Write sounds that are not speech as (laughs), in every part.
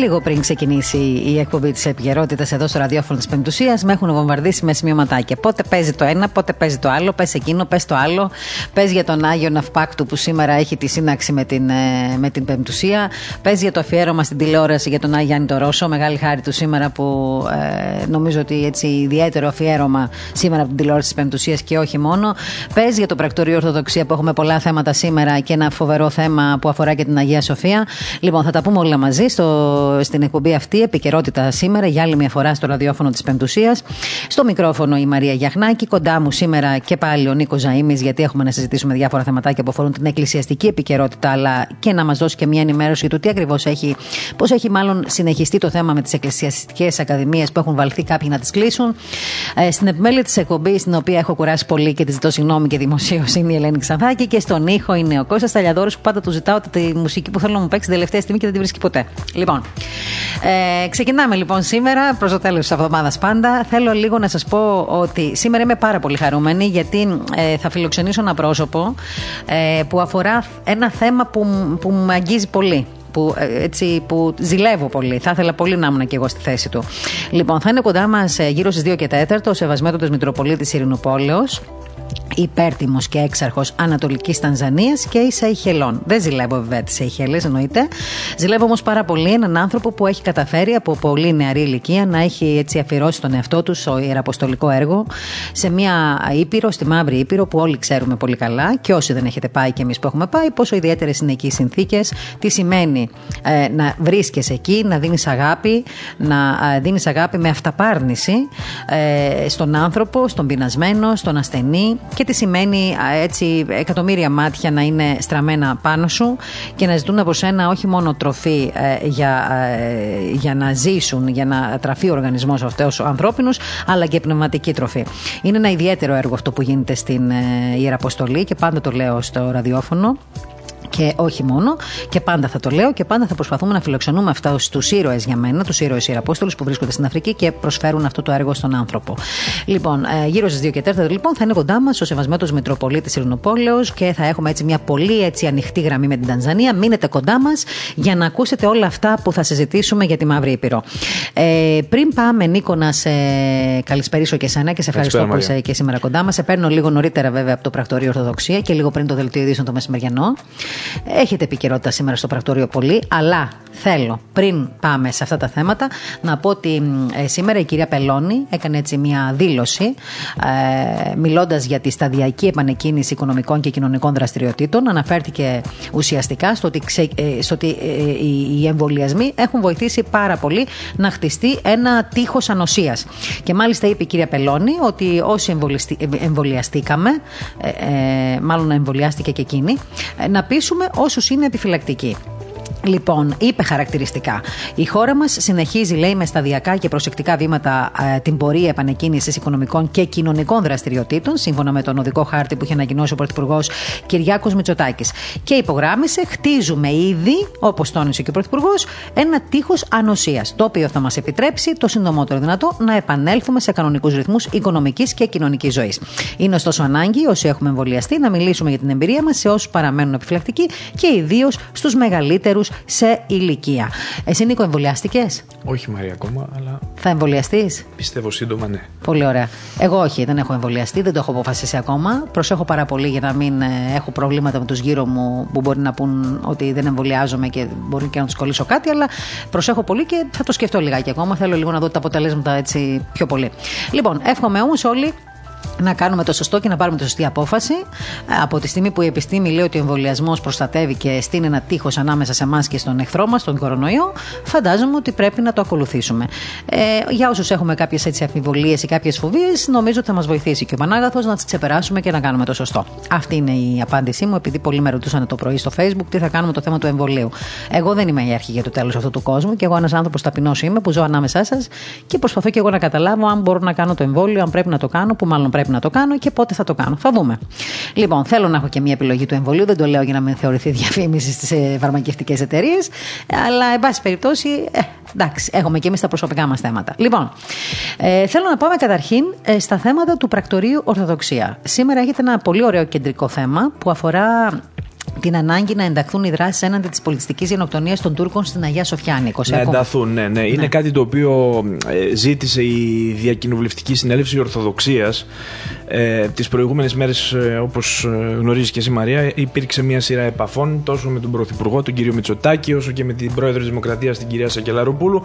Λίγο πριν ξεκινήσει η εκπομπή της επικαιρότητας εδώ στο ραδιόφωνο της Πεμπτουσίας, με έχουν βομβαρδίσει με σημειωματάκια. Πότε παίζει το ένα, πότε παίζει το άλλο, πες εκείνο, πες το άλλο. Πες για τον Άγιο Ναυπάκτου που σήμερα έχει τη σύναξη με την, ε, με την Πεμπτουσία. Πες για το αφιέρωμα στην τηλεόραση για τον Άγιο Γιάννη το Ρώσο. Μεγάλη χάρη του σήμερα που ε, νομίζω ότι έτσι ιδιαίτερο αφιέρωμα σήμερα από την τηλεόραση της Πεμπτουσίας και όχι μόνο. Πες για το πρακτορείο Ορθοδοξία που έχουμε πολλά θέματα σήμερα και ένα φοβερό θέμα που αφορά και την Αγία Σοφία. Λοιπόν, θα τα πούμε όλα μαζί στο στην εκπομπή αυτή, επικαιρότητα σήμερα, για άλλη μια φορά στο ραδιόφωνο της Πεντουσία. Στο μικρόφωνο η Μαρία Γιαχνάκη, κοντά μου σήμερα και πάλι ο Νίκος Ζαήμι, γιατί έχουμε να συζητήσουμε διάφορα θεματάκια που αφορούν την εκκλησιαστική επικαιρότητα, αλλά και να μας δώσει και μια ενημέρωση του τι ακριβώς έχει, πώς έχει μάλλον συνεχιστεί το θέμα με τις εκκλησιαστικές ακαδημίες που έχουν βαλθεί κάποιοι να τις κλείσουν. Ε, στην επιμέλεια της εκπομπής, στην οποία έχω κουράσει πολύ και τη ζητώ συγγνώμη και δημοσίως είναι η Ελένη Ξανθάκη και στον ήχο είναι ο Κώστας Ταλιαδόρος που πάντα του ζητάω τη μουσική που θέλω να μου παίξει την τελευταία στιγμή και δεν τη βρίσκει ποτέ. Λοιπόν, ε, ξεκινάμε λοιπόν σήμερα προς το τέλος της εβδομάδας πάντα. Θέλω λίγο να σας πω ότι σήμερα είμαι πάρα πολύ χαρούμενη γιατί ε, θα φιλοξενήσω ένα πρόσωπο ε, που αφορά ένα θέμα που, που με αγγίζει πολύ που, ε, έτσι, που ζηλεύω πολύ. Θα ήθελα πολύ να ήμουν και εγώ στη θέση του. Λοιπόν, θα είναι κοντά μας ε, γύρω στις 2 και 4 ο Σεβασμέτοτο Μητροπολίτης Ειρηνοπόλεως υπέρτιμος και έξαρχος Ανατολικής Τανζανίας και η Σαϊχελών. Δεν ζηλεύω βέβαια τις Σαϊχέλε, εννοείται. Ζηλεύω όμως πάρα πολύ έναν άνθρωπο που έχει καταφέρει από πολύ νεαρή ηλικία να έχει έτσι αφιερώσει τον εαυτό του στο ιεραποστολικό έργο σε μια ήπειρο, στη Μαύρη Ήπειρο, που όλοι ξέρουμε πολύ καλά και όσοι δεν έχετε πάει και εμείς που έχουμε πάει, πόσο ιδιαίτερες είναι εκεί οι συνθήκες, τι σημαίνει ε, να βρίσκεσαι εκεί, να δίνεις αγάπη, να ε, δίνεις αγάπη με αυταπάρνηση ε, στον άνθρωπο, στον πεινασμένο, στον ασθενή και τι σημαίνει έτσι εκατομμύρια μάτια να είναι στραμμένα πάνω σου και να ζητούν από σένα όχι μόνο τροφή ε, για, ε, για να ζήσουν, για να τραφεί ο οργανισμός αυτός ο ανθρώπινος, αλλά και πνευματική τροφή. Είναι ένα ιδιαίτερο έργο αυτό που γίνεται στην ε, Ιεραποστολή και πάντα το λέω στο ραδιόφωνο. Και όχι μόνο, και πάντα θα το λέω και πάντα θα προσπαθούμε να φιλοξενούμε αυτά του ήρωες για μένα, τους ήρωες Ιεραπόστολους που βρίσκονται στην Αφρική και προσφέρουν αυτό το έργο στον άνθρωπο. Λοιπόν, ε, γύρω στις 2 και 4 λοιπόν θα είναι κοντά μας ο Σεβασμένο Μητροπολίτης Ειρηνοπόλεως και θα έχουμε έτσι μια πολύ έτσι ανοιχτή γραμμή με την Τανζανία. Μείνετε κοντά μας για να ακούσετε όλα αυτά που θα συζητήσουμε για τη Μαύρη Ήπειρο. Ε, πριν πάμε, Νίκο, να σε καλησπερίσω και εσένα και σε ευχαριστώ που είσαι και σήμερα κοντά μας. Σε παίρνω λίγο νωρίτερα βέβαια από το πρακτορείο Ορθοδοξία και λίγο πριν το δελτίο ειδήσεων το μεσημεριανό. Έχετε επικαιρότητα σήμερα στο πρακτορείο πολύ, αλλά θέλω πριν πάμε σε αυτά τα θέματα να πω ότι ε, σήμερα η κυρία Πελώνη έκανε έτσι μια δήλωση ε, μιλώντας για τη σταδιακή επανεκκίνηση οικονομικών και κοινωνικών δραστηριοτήτων. Αναφέρθηκε ουσιαστικά στο ότι, ξε, ε, στο ότι ε, οι εμβολιασμοί έχουν βοηθήσει πάρα πολύ να χτιστεί ένα τείχος ανοσίας. Και μάλιστα είπε η κυρία Πελώνη ότι όσοι εμβολιαστήκαμε, μάλλον εμβολιάστηκε και εκείνη, να πείσουμε όσους είναι επιφυλακτικοί. Λοιπόν, είπε χαρακτηριστικά. Η χώρα μας συνεχίζει, λέει, με σταδιακά και προσεκτικά βήματα ε, την πορεία επανεκκίνησης οικονομικών και κοινωνικών δραστηριοτήτων, σύμφωνα με τον οδικό χάρτη που είχε ανακοινώσει ο Πρωθυπουργός Κυριάκος Μητσοτάκης. Και υπογράμμισε, χτίζουμε ήδη, όπως τόνισε και ο Πρωθυπουργός, ένα τείχος ανοσίας, το οποίο θα μας επιτρέψει το συντομότερο δυνατό να επανέλθουμε σε κανονικούς ρυθμούς οικονομικής και κοινωνικής ζωής. Είναι ωστόσο ανάγκη, όσοι έχουμε εμβολιαστεί, να μιλήσουμε για την εμπειρία μας σε όσους παραμένουν επιφυλακτικοί και ιδίως στους μεγαλύτερους σε ηλικία. Εσύ, Νίκο, εμβολιάστηκες; Όχι, Μαρία, ακόμα, αλλά. Θα εμβολιαστείς; Πιστεύω σύντομα, ναι. Πολύ ωραία. Εγώ όχι, δεν έχω εμβολιαστεί, δεν το έχω αποφασίσει ακόμα. Προσέχω πάρα πολύ για να μην ε, έχω προβλήματα με τους γύρω μου που μπορεί να πούν ότι δεν εμβολιάζομαι και μπορεί και να τους κολλήσω κάτι, αλλά προσέχω πολύ και θα το σκεφτώ λιγάκι ακόμα. Θέλω λίγο να δω τα αποτελέσματα έτσι πιο πολύ. Λοιπόν, εύχομαι όμω όλοι να κάνουμε το σωστό και να πάρουμε τη σωστή απόφαση. Από τη στιγμή που η επιστήμη λέει ότι ο εμβολιασμός προστατεύει και στείνει ένα τείχος ανάμεσα σε εμάς και στον εχθρό μας, τον κορονοϊό, φαντάζομαι ότι πρέπει να το ακολουθήσουμε. Ε, για όσους έχουμε κάποιες αμφιβολίες ή κάποιες φοβίες, νομίζω ότι θα μας βοηθήσει και ο Πανάγαθος να τις ξεπεράσουμε και να κάνουμε το σωστό. Αυτή είναι η απάντησή μου, επειδή πολλοί με ρωτούσαν το πρωί στο Facebook τι θα κάνουμε το θέμα του εμβολίου. Εγώ δεν είμαι η αρχή για το τέλος αυτού του κόσμου και εγώ ένας άνθρωπος ταπεινός είμαι που ζω ανάμεσά σας και προσπαθώ και εγώ να καταλάβω αν μπορώ να κάνω το εμβόλιο, αν πρέπει να το κάνω, που μάλλον πρέπει πρέπει να το κάνω και πότε θα το κάνω. Θα δούμε. Λοιπόν, θέλω να έχω και μια επιλογή του εμβολίου. Δεν το λέω για να μην θεωρηθεί διαφήμιση στις φαρμακευτικές εταιρείες. Αλλά, εν πάση περιπτώσει, ε, εντάξει, έχουμε και εμείς τα προσωπικά μας θέματα. Λοιπόν, ε, θέλω να πάμε καταρχήν ε, στα θέματα του πρακτορείου Ορθοδοξία. Σήμερα έχετε ένα πολύ ωραίο κεντρικό θέμα που αφορά την ανάγκη να ενταχθούν οι δράσεις έναντι της πολιτιστικής γενοκτονίας των Τούρκων στην Αγία Σοφιάνη. Να ενταχθούν, ναι, ναι. Είναι κάτι το οποίο ε, ζήτησε η Διακοινοβουλευτική Συνέλευση Ορθοδοξίας. Ε, τις προηγούμενες μέρες, ε, όπως ε, γνωρίζεις και εσύ, Μαρία, υπήρξε μια σειρά επαφών τόσο με τον Πρωθυπουργό, τον κύριο Μητσοτάκη, όσο και με την Πρόεδρο της Δημοκρατίας, την κυρία Σακελαροπούλου,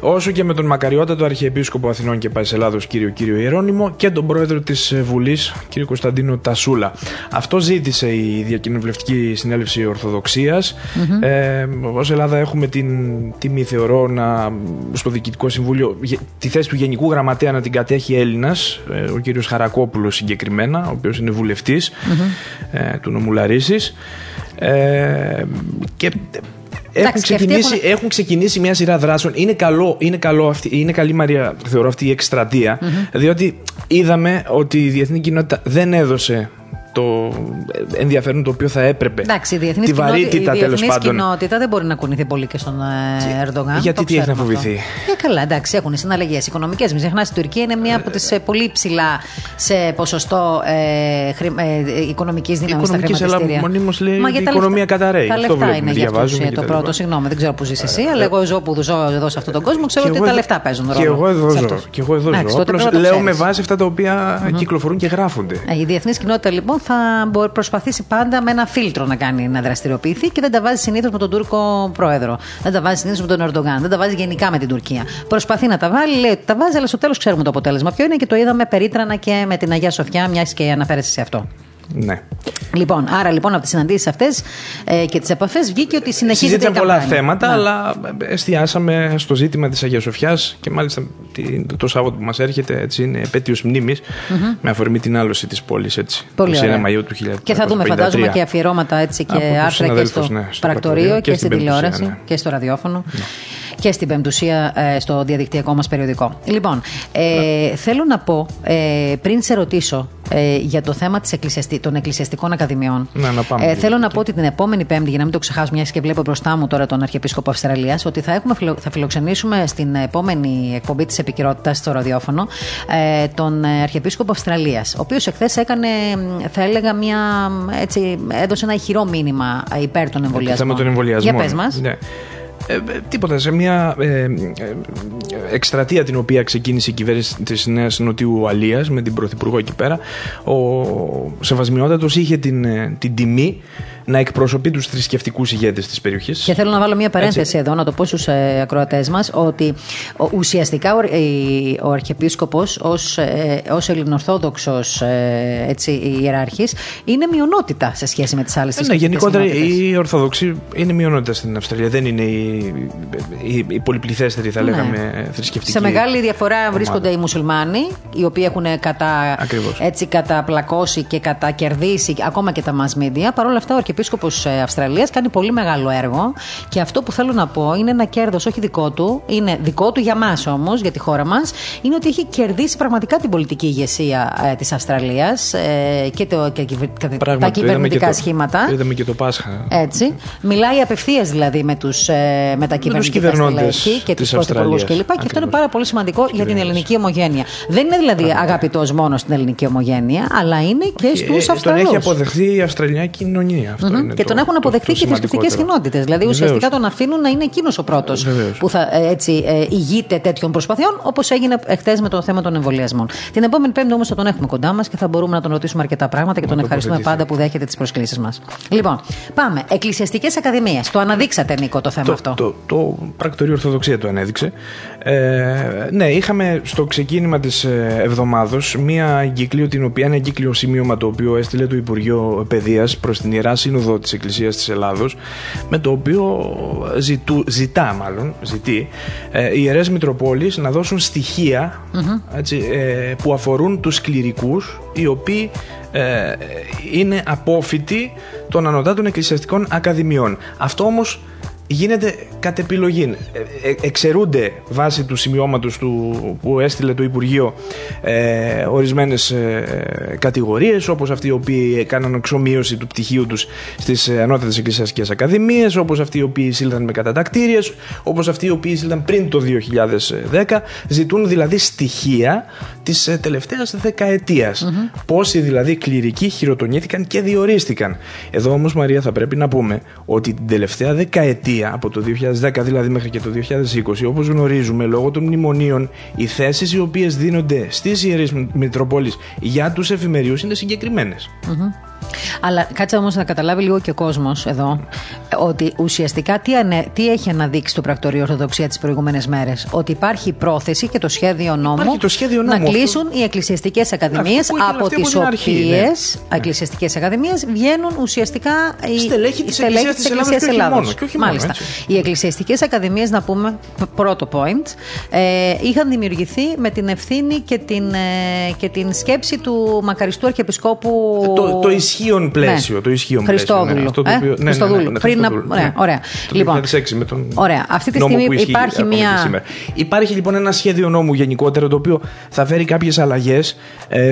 όσο και με τον μακαριότατο Αρχιεπίσκοπο Αθηνών και Παϊσελάδος κύριο κύριο Ιερώνυμο και τον πρόεδρο της Βουλής κύριο Κωνσταντίνο Τασούλα. Αυτό ζήτησε η Διακοινοβουλευτική Συνέλευση Ορθοδοξίας. Mm-hmm. Ε, ως Ελλάδα έχουμε την τιμή θεωρώ να, στο Διοικητικό Συμβούλιο τη θέση του Γενικού Γραμματέα να την κατέχει Έλληνας, ε, ο κύριος Χαρακόπουλος συγκεκριμένα, ο οποίος είναι βουλευτής ε, του νομού Λαρίσης. Ε, και έχουν, ξεκινήσει, έχουν... ξεκινήσει μια σειρά δράσεων. Είναι, καλό, είναι, καλό αυτή, είναι καλή, Μαρία, θεωρώ, αυτή η εκστρατεία, διότι είδαμε ότι η διεθνή κοινότητα δεν έδωσε το ενδιαφέρον το οποίο θα έπρεπε. Εντάξει, η διεθνής κοινότητα, η διεθνής κοινότητα δεν μπορεί να κουνηθεί πολύ και στον ε, Ερντογάν. Γιατί τι έχει να φοβηθεί; Ε, καλά, εντάξει, έχουν συναλλαγές οικονομικές. Μην ξεχνάς, η Τουρκία είναι μία από τις ε, πολύ ψηλά σε ποσοστό ε, χρη, ε, οικονομικής δύναμης στα χρηματιστήρια. Μονίμως λέει Μα η οικονομία καταραίει. Τα λεφτά είναι για αυτό το πρώτο. Συγγνώμη, δεν ξέρω που ζεις εσύ, αλλά εγώ ζω που ζω εδώ σε αυτόν τον κόσμο, ξέρω ότι τα λεφτά παίζουν ρόλο. Και εγώ εδώ ζω. Λέω με βάση αυτά τα οποία κυκλοφορούν και γράφονται. Η διεθνής κοινότητα λοιπόν θα προσπαθήσει πάντα με ένα φίλτρο να κάνει να δραστηριοποιηθεί και δεν τα βάζει συνήθως με τον Τούρκο πρόεδρο. Δεν τα βάζει συνήθως με τον Ερντογάν. Δεν τα βάζει γενικά με την Τουρκία. Προσπαθεί να τα βάλει, λέει ότι τα βάζει, αλλά στο τέλος ξέρουμε το αποτέλεσμα ποιο είναι και το είδαμε περίτρανα και με την Αγία Σοφιά, μιας και αναφέρεσαι σε αυτό. Ναι. Λοιπόν, άρα λοιπόν από τις συναντήσεις αυτές ε, και τις επαφές βγήκε ότι συνεχίζεται. Συζήτησαν πολλά θέματα, ναι. αλλά εστιάσαμε στο ζήτημα της Αγίας Σοφιάς και μάλιστα το Σάββατο που μας έρχεται έτσι, είναι επέτειος μνήμης mm-hmm. με αφορμή την άλωση της πόλης. Πολύ 21 Μαΐου του 1953. Και θα δούμε, φαντάζομαι, και αφιερώματα έτσι, και άρθρα και στο, ναι, στο πρακτορείο και, και στην τηλεόραση ναι. και στο ραδιόφωνο. Ναι και στην Πεμπτουσία ε, στο διαδικτυακό μας περιοδικό. Λοιπόν, ε, θέλω να πω, ε, πριν σε ρωτήσω ε, για το θέμα της εκκλησιαστι... των εκκλησιαστικών ακαδημιών. Ναι, να πάμε ε, θέλω να πω ότι την επόμενη Πέμπτη, για να μην το ξεχάσω, μιας και βλέπω μπροστά μου τώρα τον Αρχιεπίσκοπο Αυστραλίας, ότι θα, έχουμε, θα φιλοξενήσουμε στην επόμενη εκπομπή της επικαιρότητα στο ραδιόφωνο ε, τον Αρχιεπίσκοπο Αυστραλίας, ο οποίος εχθές έκανε, θα έλεγα, μια, έτσι, έδωσε ένα ηχηρό μήνυμα υπέρ των εμβολιασμών. Το θέμα των Για πες μας. Ναι. Ε, ε, τίποτα, σε μια ε, ε, εκστρατεία την οποία ξεκίνησε η κυβέρνηση της Νέας Νοτιού Αλίας με την Πρωθυπουργό εκεί πέρα ο Σεβασμιότατος είχε την, την τιμή να εκπροσωπεί τους θρησκευτικούς ηγέτες της περιοχής. Και θέλω να βάλω μια παρένθεση εδώ, να το πω στους ε, ακροατές μας, ότι ουσιαστικά ο, ο Αρχιεπίσκοπος ως ως Ελληνορθόδοξο ε, ιεράρχης είναι μειονότητα σε σχέση με τις άλλες θρησκευτικέ. Ναι, γενικότερα η Ορθόδοξη είναι μειονότητα στην Αυστραλία. Δεν είναι η, η, η πολυπληθέστερη, θα ναι. λέγαμε, θρησκευτική. Σε μεγάλη διαφορά ομάδα. βρίσκονται οι μουσουλμάνοι, οι οποίοι έχουν κατα, έτσι, καταπλακώσει και κατακερδίσει ακόμα και τα mass media. Παρ' όλα αυτά, ο Αρχιεπίσκοπο ε, Αυστραλίας κάνει πολύ μεγάλο έργο και αυτό που θέλω να πω είναι ένα κέρδος όχι δικό του, είναι δικό του για μας όμως, για τη χώρα μας, είναι ότι έχει κερδίσει πραγματικά την πολιτική ηγεσία ε, της Αυστραλίας ε, και, το, και Πράγματι, τα κυβερνητικά σχήματα. Είδαμε και το Πάσχα. Έτσι. Μιλάει απευθείας δηλαδή με, τους, ε, με τα κυβερνητικά στελέχη και τους πρωθυπουργούς κλπ. Και, και αυτό είναι πάρα πολύ σημαντικό για την ελληνική ομογένεια. Δεν είναι δηλαδή αγαπητός μόνο στην ελληνική ομογένεια, αλλά είναι και στους Αυστραλού. Τον έχει αποδεχθεί η Αυστραλιανή κοινωνία και τον έχουν αποδεχθεί και οι θρησκευτικές κοινότητες. Δηλαδή Βεβαίως. ουσιαστικά τον αφήνουν να είναι εκείνος ο πρώτος που θα ε, έτσι, ε, ηγείται τέτοιων προσπαθειών, όπως έγινε εχθές με το θέμα των εμβολιασμών. Την επόμενη Πέμπτη όμως θα τον έχουμε κοντά μας και θα μπορούμε να τον ρωτήσουμε αρκετά πράγματα και τον ευχαριστούμε πάντα που δέχεται τις προσκλήσεις μας. Λοιπόν, πάμε. Εκκλησιαστικές ακαδημίες. Το αναδείξατε, Νίκο, το θέμα το, αυτό. Το, το, το πρακτορείο Ορθοδοξία το ανέδειξε. Ε, ναι, είχαμε στο ξεκίνημα της ε, εβδομάδος μία εγκύκλιο, την οποία είναι εγκύκλιο σημείωμα το οποίο έστειλε το Υπουργείο Παιδείας προς την Ιερά Σύνοδο της Εκκλησίας της Ελλάδος με το οποίο ζητού, ζητά μάλλον ζητεί ε, οι ιερές Μητροπόλεις να δώσουν έτσι, ε, που αφορούν τους κληρικούς οι οποίοι ε, είναι απόφοιτοι των ανωτάτων εκκλησιαστικών ακαδημιών. Αυτό όμως γίνεται κατ' επιλογή. Ε, ε, εξαιρούνται βάσει του σημειώματος του, που έστειλε το Υπουργείο ε, ορισμένες ε, κατηγορίες όπως αυτοί οι οποίοι έκαναν εξομοίωση του πτυχίου τους στις ε, ανώτατες εκκλησιαστικές ακαδημίες όπως αυτοί οι οποίοι σύλλαν με κατατακτήριες όπως αυτοί οι οποίοι σύλλαν πριν το 2010 ζητούν δηλαδή στοιχεία της ε, τελευταίας δεκαετίας mm-hmm. πόσοι δηλαδή κληρικοί χειροτονήθηκαν και διορίστηκαν εδώ όμως Μαρία θα πρέπει να πούμε ότι την τελευταία δεκαετία από το 2010 δηλαδή μέχρι και το 2020 όπως γνωρίζουμε λόγω των μνημονίων οι θέσεις οι οποίες δίνονται στις Ιερείς Μητροπόλεις για τους εφημερίους είναι αλλά κάτσε όμως να καταλάβει λίγο και ο κόσμος εδώ ότι ουσιαστικά τι, ανε, τι έχει αναδείξει το πρακτορείο Ορθοδοξία τις προηγούμενες μέρες. Ότι υπάρχει πρόθεση και το σχέδιο νόμου, το σχέδιο νόμου να κλείσουν αυτό. οι εκκλησιαστικές ακαδημίες από τις οποίε ναι. εκκλησιαστικές ακαδημίες βγαίνουν ουσιαστικά οι στελέχη της Εκκλησίας Ελλάδος. Μάλιστα. Οι εκκλησιαστικές ακαδημίες, να πούμε, πρώτο point, ε, είχαν δημιουργηθεί με την ευθύνη και την, ε, και την σκέψη του μακαριστού Αρχιεπισκόπου. Το, το ισχύον πλαίσιο. Ναι. Το ισχύον Χριστόδουλο. Πλαίσιο, ναι, αυτό το οποίο, ε? ναι, Χριστόδουλο. Ναι, ναι, Πριν να... ναι, ωραία. Το λοιπόν, 2006 με τον ωραία. Αυτή τη στιγμή υπάρχει μια. Υπάρχει λοιπόν ένα σχέδιο νόμου γενικότερο το οποίο θα φέρει κάποιε αλλαγέ ε,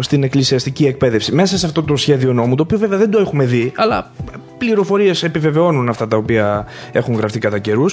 στην εκκλησιαστική εκπαίδευση. Μέσα σε αυτό το σχέδιο νόμου, το οποίο βέβαια δεν το έχουμε δει, αλλά πληροφορίες επιβεβαιώνουν αυτά τα οποία έχουν γραφτεί κατά καιρου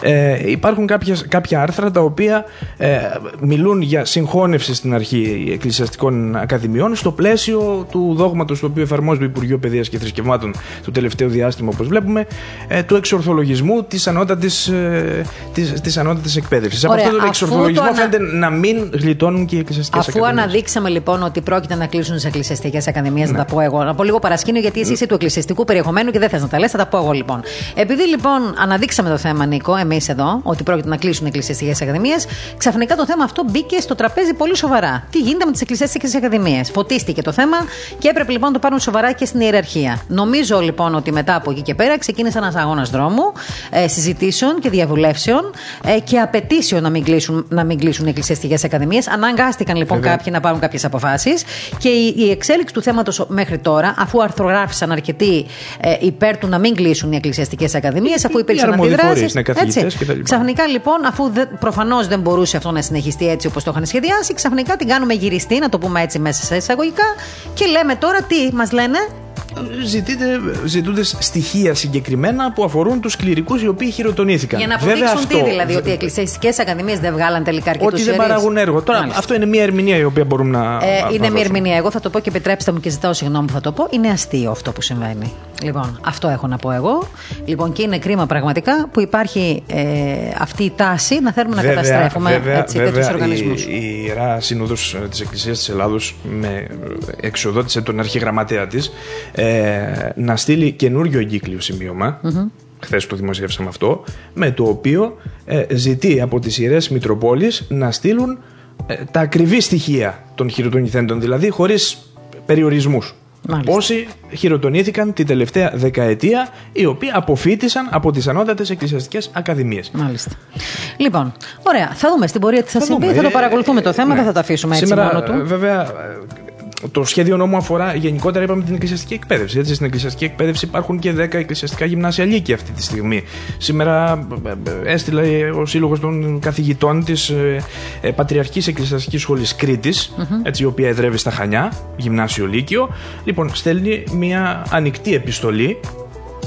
ε, υπάρχουν κάποιες, κάποια άρθρα τα οποία ε, μιλούν για συγχώνευση στην αρχή εκκλησιαστικών ακαδημιών στο πλαίσιο του δόγματος το οποίο εφαρμόζει το Υπουργείο Παιδείας και Θρησκευμάτων το τελευταίο διάστημα, όπως βλέπουμε, ε, του εξορθολογισμού της ανώτατης ε, της, της ανώτατης εκπαίδευσης. Από αυτό το εξορθολογισμό ανα... φαίνεται να μην γλιτώνουν και οι εκκλησιαστικές ακαδημίες. Αφού αναδείξαμε λοιπόν ότι πρόκειται να κλείσουν τις εκκλησιαστικές ακαδημίες, ναι. να τα πω εγώ. Να πω λίγο παρασκήνιο, γιατί εσύ είσαι του εκκλησιαστικού περιεχομένου και δεν θες να τα λες, θα τα πω εγώ λοιπόν. Επειδή λοιπόν αναδείξαμε το θέμα, Νίκο, εμείς εδώ, ότι πρόκειται να κλείσουν οι εκκλησιαστικέ ακαδημίε, ξαφνικά το θέμα αυτό μπήκε στο τραπέζι πολύ σοβαρά. Τι γίνεται με τις εκκλησιαστικέ ακαδημίε. Φωτίστηκε το θέμα και έπρεπε λοιπόν να το πάρουν σοβαρά και στην ιεραρχία. Νομίζω λοιπόν ότι μετά από εκεί και πέρα ξεκίνησε ένας αγώνας δρόμου ε, συζητήσεων και διαβουλεύσεων ε, και απαιτήσεων να μην κλείσουν, να μην κλείσουν οι εκκλησιαστικέ ακαδημίε. Αναγκάστηκαν λοιπόν Βέβαια. κάποιοι να πάρουν κάποιες αποφάσεις και η, η εξέλιξη του θέματος μέχρι τώρα, αφού αρθρογράφησαν αρκετοί ε, υπέρ του να μην κλείσουν οι εκκλησιαστικές ακαδημίες, αφού υπήρξαν αντιδράσεις. Ξαφνικά λοιπόν, αφού προφανώς δεν μπορούσε αυτό να συνεχιστεί έτσι όπως το είχαν σχεδιάσει, ξαφνικά την κάνουμε γυριστή, να το πούμε έτσι μέσα σε εισαγωγικά, και λέμε τώρα τι μας λένε, ζητείτε, ζητούνται στοιχεία συγκεκριμένα που αφορούν τους κληρικούς οι οποίοι χειροτονήθηκαν. Για να αποδείξουν αυτό, τι δηλαδή, ότι οι εκκλησιαστικές ακαδημίες δεν βγάλαν τελικά αρκετούς Ότι δεν παράγουν έργο. Τώρα, Μάλιστα. αυτό είναι μια ερμηνεία η οποία μπορούμε να. Ε, είναι μια ερμηνεία. Εγώ θα το πω και επιτρέψτε μου και ζητάω συγγνώμη που θα το πω. Είναι αστείο αυτό που συμβαίνει. Λοιπόν, αυτό έχω να πω εγώ. Λοιπόν, και είναι κρίμα πραγματικά που υπάρχει ε, αυτή η τάση να θέλουμε βέβαια, να καταστρέφουμε τέτοιους οργανισμούς. Η, η Ιερά Σύνοδος της Εκκλησίας της Ελλάδος με εξοδότησε τον αρχηγραμματέα της ε, να στείλει καινούριο εγκύκλιο σημείωμα. Mm-hmm. Χθες το δημοσιεύσαμε αυτό. Με το οποίο ε, ζητεί από τις ιερές Μητροπόλεις να στείλουν ε, τα ακριβή στοιχεία των χειροτονηθέντων, δηλαδή χωρίς περιορισμούς. Πόσοι χειροτονήθηκαν την τελευταία δεκαετία, οι οποίοι αποφύτησαν από τις ανώτατες εκκλησιαστικές ακαδημίες. Μάλιστα. Λοιπόν, ωραία. Θα δούμε στην πορεία τι θα, συμβεί. Θα το παρακολουθούμε το θέμα, ναι. δεν θα το αφήσουμε έτσι Σήμερα, μόνο του. Βέβαια, το σχέδιο νόμου αφορά γενικότερα, είπαμε, την εκκλησιαστική εκπαίδευση. Έτσι, στην εκκλησιαστική εκπαίδευση υπάρχουν και 10 εκκλησιαστικά γυμνάσια λύκεια αυτή τη στιγμή. Σήμερα ε, ε, έστειλε ο Σύλλογος των Καθηγητών της ε, Πατριαρχική Εκκλησιαστικής Σχολής Κρήτης, mm-hmm. η οποία εδρεύει στα Χανιά, γυμνάσιο Λύκειο. Λοιπόν, στέλνει μια ανοιχτή επιστολή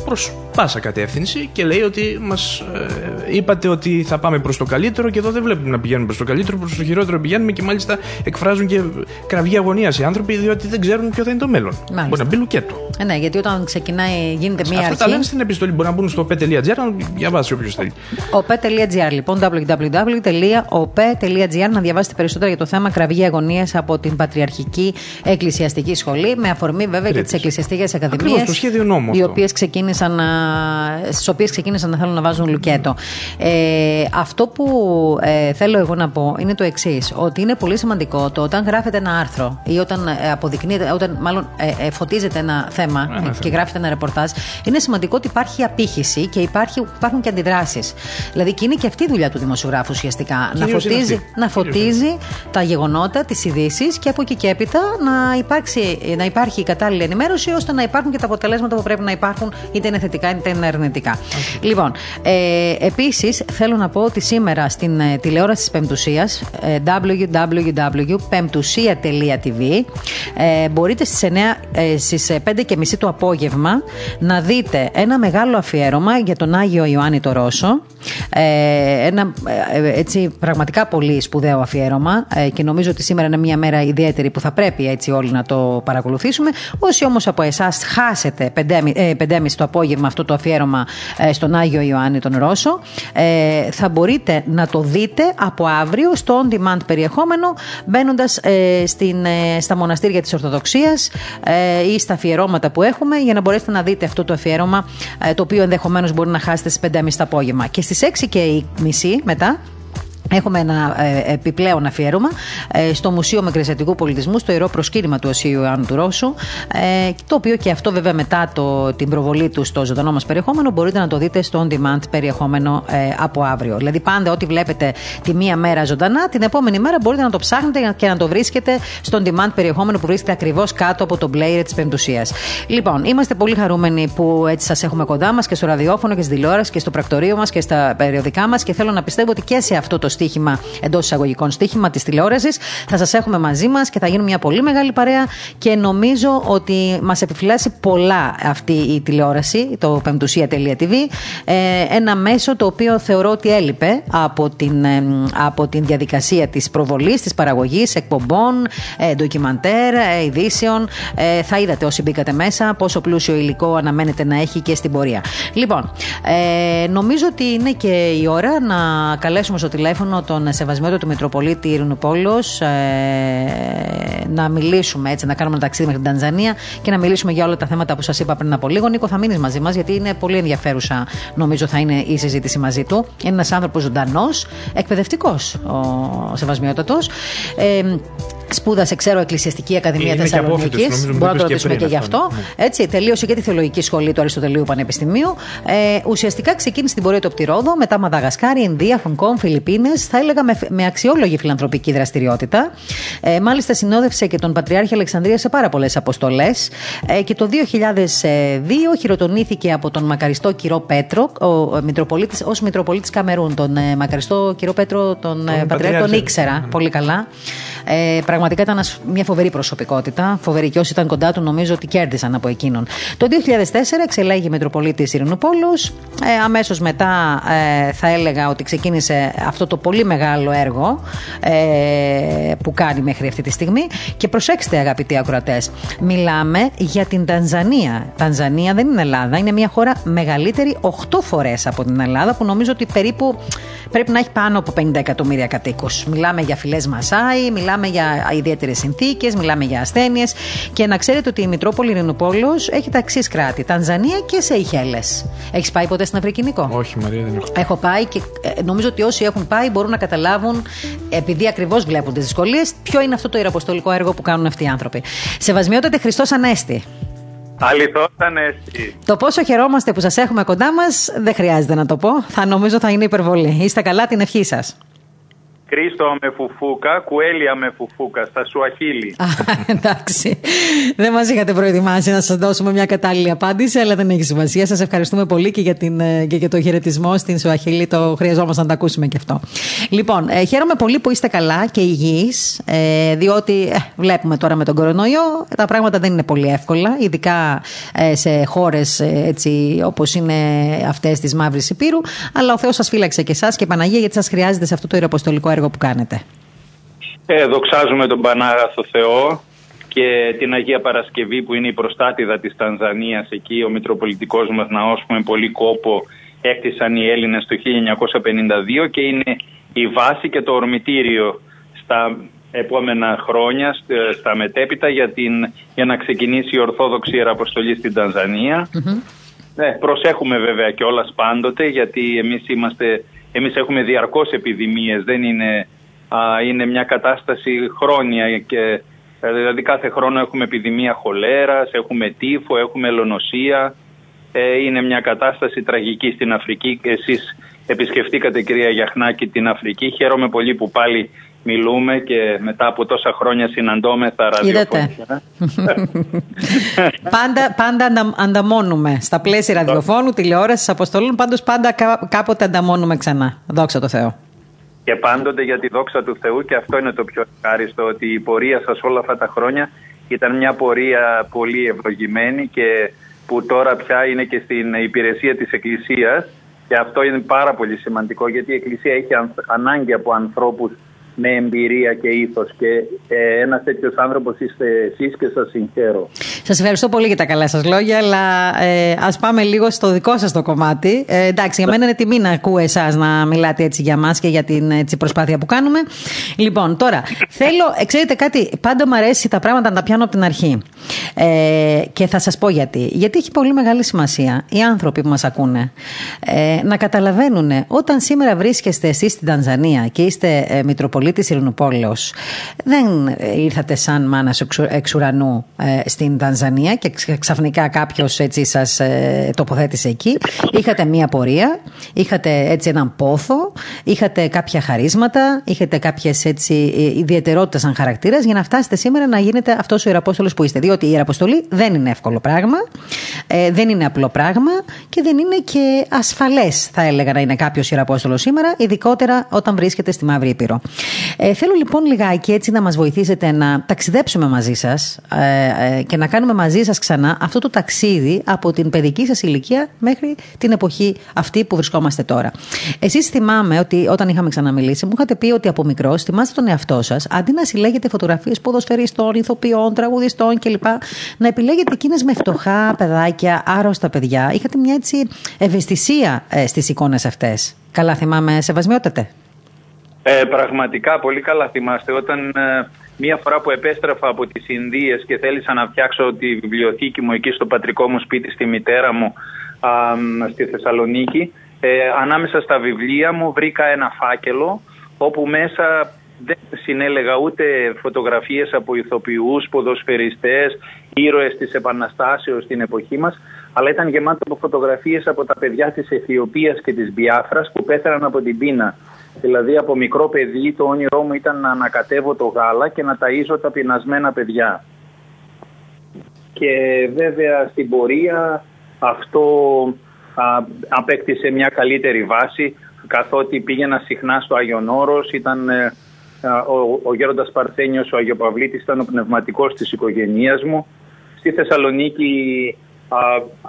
προς πάσα κατεύθυνση και λέει ότι μας ε, είπατε ότι θα πάμε προς το καλύτερο και εδώ δεν βλέπουμε να πηγαίνουμε προς το καλύτερο, προς το χειρότερο πηγαίνουμε και μάλιστα εκφράζουν και κραυγή αγωνίας οι άνθρωποι διότι δεν ξέρουν ποιο θα είναι το μέλλον. Μάλιστα. Μπορεί να μπει λουκέτο. Ε, ναι, γιατί όταν ξεκινάει, γίνεται μία αρχή. Αυτά τα λένε στην επιστολή. Μπορεί να μπουν στο op.gr να διαβάσει όποιος θέλει. op.gr λοιπόν, www.op.gr να διαβάσετε περισσότερα για το θέμα κραυγή αγωνίας από την Πατριαρχική Εκκλησιαστική Σχολή με αφορμή βέβαια και τις Εκκλησιαστικές Ακαδημίες. Οι οποίες ξεκίνησαν να στις οποίες ξεκίνησαν να θέλουν να βάζουν λουκέτο. Ε, αυτό που ε, θέλω εγώ να πω είναι το εξής, ότι είναι πολύ σημαντικό το όταν γράφεται ένα άρθρο ή όταν ε, αποδεικνύεται, όταν μάλλον ε, ε φωτίζεται ένα θέμα και γράφεται ένα ρεπορτάζ, είναι σημαντικό ότι υπάρχει απήχηση και υπάρχει, υπάρχουν και αντιδράσεις. Δηλαδή και είναι και αυτή η δουλειά του δημοσιογράφου ουσιαστικά. να φωτίζει, να φωτίζει τα γεγονότα, τις ειδήσεις και από εκεί και έπειτα να, υπάρξει, να υπάρχει η κατάλληλη ενημέρωση ώστε να υπάρχουν και τα αποτελέσματα που πρέπει να υπάρχουν είτε είναι θετικά είτε είναι αρνητικά. Λοιπόν, ε, επίσης θέλω να πω ότι σήμερα στην ε, τηλεόραση της Πεμπτουσίας, ε, www.pemptusia.tv, ε, μπορείτε στις 9, ε, στις 5 και μισή το απόγευμα να δείτε ένα μεγάλο αφιέρωμα για τον Άγιο Ιωάννη το Ρώσο. Ε, ένα ε, έτσι πραγματικά πολύ σπουδαίο αφιέρωμα ε, και νομίζω ότι σήμερα είναι μια μέρα ιδιαίτερη που θα πρέπει έτσι όλοι να το παρακολουθήσουμε. Όσοι όμως από εσάς χάσετε 5.30 το απόγευμα αυτό το αφιέρωμα στον Άγιο Ιωάννη τον Ρώσο, θα μπορείτε να το δείτε από αύριο στο on demand περιεχόμενο μπαίνοντας στα μοναστήρια της Ορθοδοξίας ή στα αφιερώματα που έχουμε για να μπορέσετε να δείτε αυτό το αφιέρωμα το οποίο ενδεχομένως μπορεί να χάσετε στις 5.30 το απόγευμα. Και στις 6 και μισή μετά Έχουμε ένα ε, επιπλέον αφιέρωμα ε, στο Μουσείο Μεγκρεσιατικού Πολιτισμού, στο ιερό προσκύνημα του Οσίου Ιωάννου του Ρώσου, ε, το οποίο και αυτό βέβαια μετά το, την προβολή του στο ζωντανό μας περιεχόμενο μπορείτε να το δείτε στο on demand περιεχόμενο ε, από αύριο. Δηλαδή, πάντα ό,τι βλέπετε τη μία μέρα ζωντανά, την επόμενη μέρα μπορείτε να το ψάχνετε και να το βρίσκετε στο on demand περιεχόμενο που βρίσκεται ακριβώς κάτω από το player της Πεμπτουσίας. Λοιπόν, είμαστε πολύ χαρούμενοι που έτσι σας έχουμε κοντά μας και στο ραδιόφωνο και στη τηλεόραση και στο πρακτορείο μας και στα περιοδικά μας και θέλω να πιστεύω ότι και σε αυτό το στοίχημα, εντός εισαγωγικών στοίχημα της τηλεόρασης. Θα σας έχουμε μαζί μας και θα γίνουμε μια πολύ μεγάλη παρέα και νομίζω ότι μας επιφυλάσσει πολλά αυτή η τηλεόραση, το πεμπτουσία.tv. Ε, ένα μέσο το οποίο θεωρώ ότι έλειπε από την, ε, από την διαδικασία της προβολής, της παραγωγής εκπομπών, ε, ντοκιμαντέρ, ε, ειδήσεων. Ε, θα είδατε όσοι μπήκατε μέσα πόσο πλούσιο υλικό αναμένεται να έχει και στην πορεία. Λοιπόν, ε, νομίζω ότι είναι και η ώρα να καλέσουμε στο τηλέφωνο τον σεβασμένο του Μητροπολίτη Ειρηνουπόλο ε, να μιλήσουμε έτσι, να κάνουμε ένα ταξίδι μέχρι την Τανζανία και να μιλήσουμε για όλα τα θέματα που σας είπα πριν από λίγο. Νίκο, θα μείνεις μαζί μας γιατί είναι πολύ ενδιαφέρουσα, νομίζω, θα είναι η συζήτηση μαζί του. Είναι ένας άνθρωπος ζωντανός, εκπαιδευτικός ο Σεβασμιότατος. Ε, Σπούδασε, ξέρω, Εκκλησιαστική Ακαδημία Θεσσαλονίκης. Μπορούμε να το ρωτήσουμε και γι' αυτό. Ναι. Έτσι, τελείωσε και τη Θεολογική Σχολή του Αριστοτελείου Πανεπιστημίου. Ε, ουσιαστικά ξεκίνησε την πορεία του από τη Ρόδο, μετά Μαδαγασκάρη, Ινδία, Χονγκόν, Φιλιππίνες. Θα έλεγα με, με αξιόλογη φιλανθρωπική δραστηριότητα. Ε, μάλιστα, συνόδευσε και τον Πατριάρχη Αλεξανδρία σε πάρα πολλές αποστολές. Ε, και το 2002 χειροτονήθηκε από τον μακαριστό κύριο Πέτρο, ο Μητροπολίτης, ως Μητροπολίτης Καμερούν. Τον ε, μακαριστό κύριο Πέτρο, τον, τον ε, Πατριάρχη, τον ήξερα ναι. πολύ καλά. Ε, πραγματικά ήταν μια φοβερή προσωπικότητα. Φοβερή και όσοι ήταν κοντά του νομίζω ότι κέρδισαν από εκείνον. Το 2004 εξελέγει Μητροπολίτης Ειρηνουπόλου. Ε, Αμέσως μετά ε, θα έλεγα ότι ξεκίνησε αυτό το πολύ μεγάλο έργο ε, που κάνει μέχρι αυτή τη στιγμή. Και προσέξτε, αγαπητοί ακροατές, μιλάμε για την Τανζανία. Τανζανία δεν είναι Ελλάδα, είναι μια χώρα μεγαλύτερη 8 φορές από την Ελλάδα που νομίζω ότι περίπου πρέπει να έχει πάνω από 50 εκατομμύρια κατοίκους. Μιλάμε για φυλές Μασάι, μιλάμε για ιδιαίτερες συνθήκες, μιλάμε για ασθένειες. Και να ξέρετε ότι η Μητρόπολη Ειρηνοπόλο έχει τα εξή κράτη: Τανζανία και Σεϊχέλες. Έχεις πάει ποτέ στην Αφρική, Νίκο; Όχι, Μαρία, δεν έχω. Έχω πάει και ε, νομίζω ότι όσοι έχουν πάει μπορούν να καταλάβουν, επειδή ακριβώς βλέπουν τι δυσκολίες, ποιο είναι αυτό το ιεραποστολικό έργο που κάνουν αυτοί οι άνθρωποι. Σεβασμιότατε Χριστός Ανέστη. Αληθώς Ανέστη. Το πόσο χαιρόμαστε που σας έχουμε κοντά μας δεν χρειάζεται να το πω. Θα νομίζω θα είναι υπερβολή. Είστε καλά την ευχή σας. Κρίστο με φουφούκα, κουέλια με φουφούκα, στα σουαχίλι. Εντάξει. Δεν μας είχατε προετοιμάσει να σας δώσουμε μια κατάλληλη απάντηση, αλλά δεν έχει σημασία. Σας ευχαριστούμε πολύ και για, την, ε, και για το χαιρετισμό στην Σουαχίλη. Το χρειαζόμαστε να το ακούσουμε και αυτό. Λοιπόν, ε, χαίρομαι πολύ που είστε καλά και υγιείς, ε, διότι ε, βλέπουμε τώρα με τον κορονοϊό τα πράγματα δεν είναι πολύ εύκολα, ειδικά ε, σε χώρες όπως είναι αυτές της Μαύρης Υπήρου. Αλλά ο Θεός σας φύλαξε και εσάς και Παναγία, γιατί σας χρειάζεται σε αυτό το ιεροποστολικό έργο που κάνετε; Ε, δοξάζουμε τον Πανάγαθο Θεό και την Αγία Παρασκευή που είναι η προστάτηδα της Τανζανίας εκεί ο Μητροπολιτικός μας ναός που με πολύ κόπο έκτισαν οι Έλληνες το 1952 και είναι η βάση και το ορμητήριο στα επόμενα χρόνια, στα μετέπειτα για, την, για να ξεκινήσει η Ορθόδοξη Ιεραποστολή στην Τανζανία. Ναι, προσέχουμε βέβαια κιόλας πάντοτε γιατί εμείς είμαστε εμείς έχουμε διαρκώς επιδημίες, δεν είναι, α, είναι μια κατάσταση χρόνια και ε, δηλαδή κάθε χρόνο έχουμε επιδημία χολέρας, έχουμε τύφο, έχουμε ελονοσία. Ε, είναι μια κατάσταση τραγική στην Αφρική και εσείς επισκεφτήκατε κυρία Γιαχνάκη την Αφρική. Χαίρομαι πολύ που πάλι μιλούμε και μετά από τόσα χρόνια συναντώμεθα ραδιοφωνικά. (laughs) πάντα πάντα αντα, ανταμώνουμε στα πλαίσια ραδιοφώνου, τηλεόρασης, αποστολών. Πάντως πάντα κάποτε ανταμώνουμε ξανά. Δόξα τω Θεώ. Και πάντοτε για τη δόξα του Θεού, και αυτό είναι το πιο ευχάριστο, ότι η πορεία σας όλα αυτά τα χρόνια ήταν μια πορεία πολύ ευλογημένη και που τώρα πια είναι και στην υπηρεσία της Εκκλησίας και αυτό είναι πάρα πολύ σημαντικό γιατί η Εκκλησία έχει ανάγκη από ανθρώπους με εμπειρία και ήθος. Και ε, ένας τέτοιος άνθρωπος είστε εσείς και σας συγχαίρω. Σας ευχαριστώ πολύ για τα καλά σας λόγια, αλλά ε, ας πάμε λίγο στο δικό σας το κομμάτι. Ε, εντάξει, για μένα είναι τιμή να ακούω εσάς να μιλάτε έτσι για μας και για την έτσι, προσπάθεια που κάνουμε. Λοιπόν, τώρα θέλω, ε, ξέρετε κάτι, πάντα μου αρέσει τα πράγματα να τα πιάνω από την αρχή. Ε, και θα σας πω γιατί. Γιατί έχει πολύ μεγάλη σημασία οι άνθρωποι που μας ακούνε ε, να καταλαβαίνουν όταν σήμερα βρίσκεστε εσείς στην Τανζανία και είστε ε, πολίτης Ειρηνοπόλεω, δεν ήρθατε σαν μάνας εξ ουρανού ε, στην Τανζανία και ξαφνικά κάποιος έτσι σας ε, τοποθέτησε εκεί. Είχατε μία πορεία, είχατε έτσι έναν πόθο, είχατε κάποια χαρίσματα, είχατε κάποιες έτσι ε, ιδιαιτερότητες σαν χαρακτήρας για να φτάσετε σήμερα να γίνετε αυτός ο Ιεραπόστολος που είστε. Διότι η Ιεραποστολή δεν είναι εύκολο πράγμα, ε, δεν είναι απλό πράγμα και δεν είναι και ασφαλές, θα έλεγα, να είναι κάποιος Ιεραπόστολος σήμερα, ειδικότερα όταν βρίσκεται στη Μαύρη Ήπειρο. Ε, θέλω λοιπόν λιγάκι έτσι να μας βοηθήσετε να ταξιδέψουμε μαζί σας ε, ε, και να κάνουμε μαζί σας ξανά αυτό το ταξίδι από την παιδική σας ηλικία μέχρι την εποχή αυτή που βρισκόμαστε τώρα. Εσείς θυμάμαι ότι όταν είχαμε ξαναμιλήσει μου είχατε πει ότι από μικρός θυμάστε τον εαυτό σας αντί να συλλέγετε φωτογραφίες ποδοσφαιριστών, ηθοποιών, τραγουδιστών κλπ. Να επιλέγετε εκείνες με φτωχά παιδάκια, άρρωστα παιδιά. Είχατε μια έτσι ευαισθησία ε, στις εικόνες αυτές. Καλά θυμάμαι, σεβασμιότατε; Ε, πραγματικά πολύ καλά θυμάστε όταν ε, μία φορά που επέστρεφα από τις Ινδίες και θέλησα να φτιάξω τη βιβλιοθήκη μου εκεί στο πατρικό μου σπίτι στη μητέρα μου α, στη Θεσσαλονίκη ε, ανάμεσα στα βιβλία μου βρήκα ένα φάκελο όπου μέσα δεν συνέλεγα ούτε φωτογραφίες από ηθοποιούς, ποδοσφαιριστές, ήρωες της Επαναστάσεως στην εποχή μας, αλλά ήταν γεμάτο από φωτογραφίες από τα παιδιά της Αιθιοπίας και της Μπιάφρας που πέθαναν από την πείνα. Δηλαδή από μικρό παιδί το όνειρό μου ήταν να ανακατεύω το γάλα και να ταΐζω τα πεινασμένα παιδιά. Και βέβαια στην πορεία αυτό α, απέκτησε μια καλύτερη βάση καθότι πήγαινα συχνά στο Άγιον Όρος, ήταν ε, ο, ο Γέροντας Παρθένιος, ο Αγιοπαυλίτης ήταν ο πνευματικός της οικογένειας μου. Στη Θεσσαλονίκη α,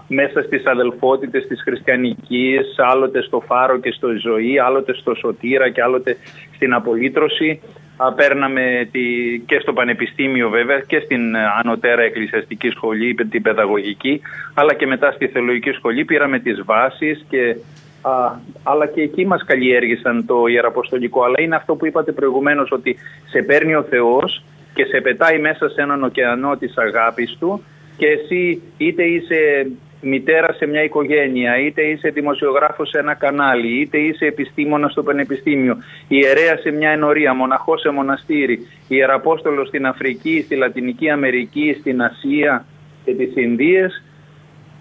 μέσα στις αδελφότητες της χριστιανικής, άλλοτε στο Φάρο και στο Ζωή, άλλοτε στο Σωτήρα και άλλοτε στην Απολύτρωση. Α, παίρναμε τη, και στο Πανεπιστήμιο βέβαια και στην Ανωτέρα Εκκλησιαστική Σχολή, την Παιδαγωγική, αλλά και μετά στη Θεολογική Σχολή πήραμε τις βάσεις και Α, αλλά και εκεί μας καλλιέργησαν το Ιεραποστολικό. Αλλά είναι αυτό που είπατε προηγουμένως ότι σε παίρνει ο Θεός και σε πετάει μέσα σε έναν ωκεανό της αγάπης Του και εσύ είτε είσαι μητέρας σε μια οικογένεια, είτε είσαι δημοσιογράφος σε ένα κανάλι, είτε είσαι επιστήμονας στο πανεπιστήμιο, ιερέα σε μια ενορία, μοναχός σε μοναστήρι, ιεραπόστολος στην Αφρική, στη Λατινική Αμερική, στην Ασία και τις Ινδίες,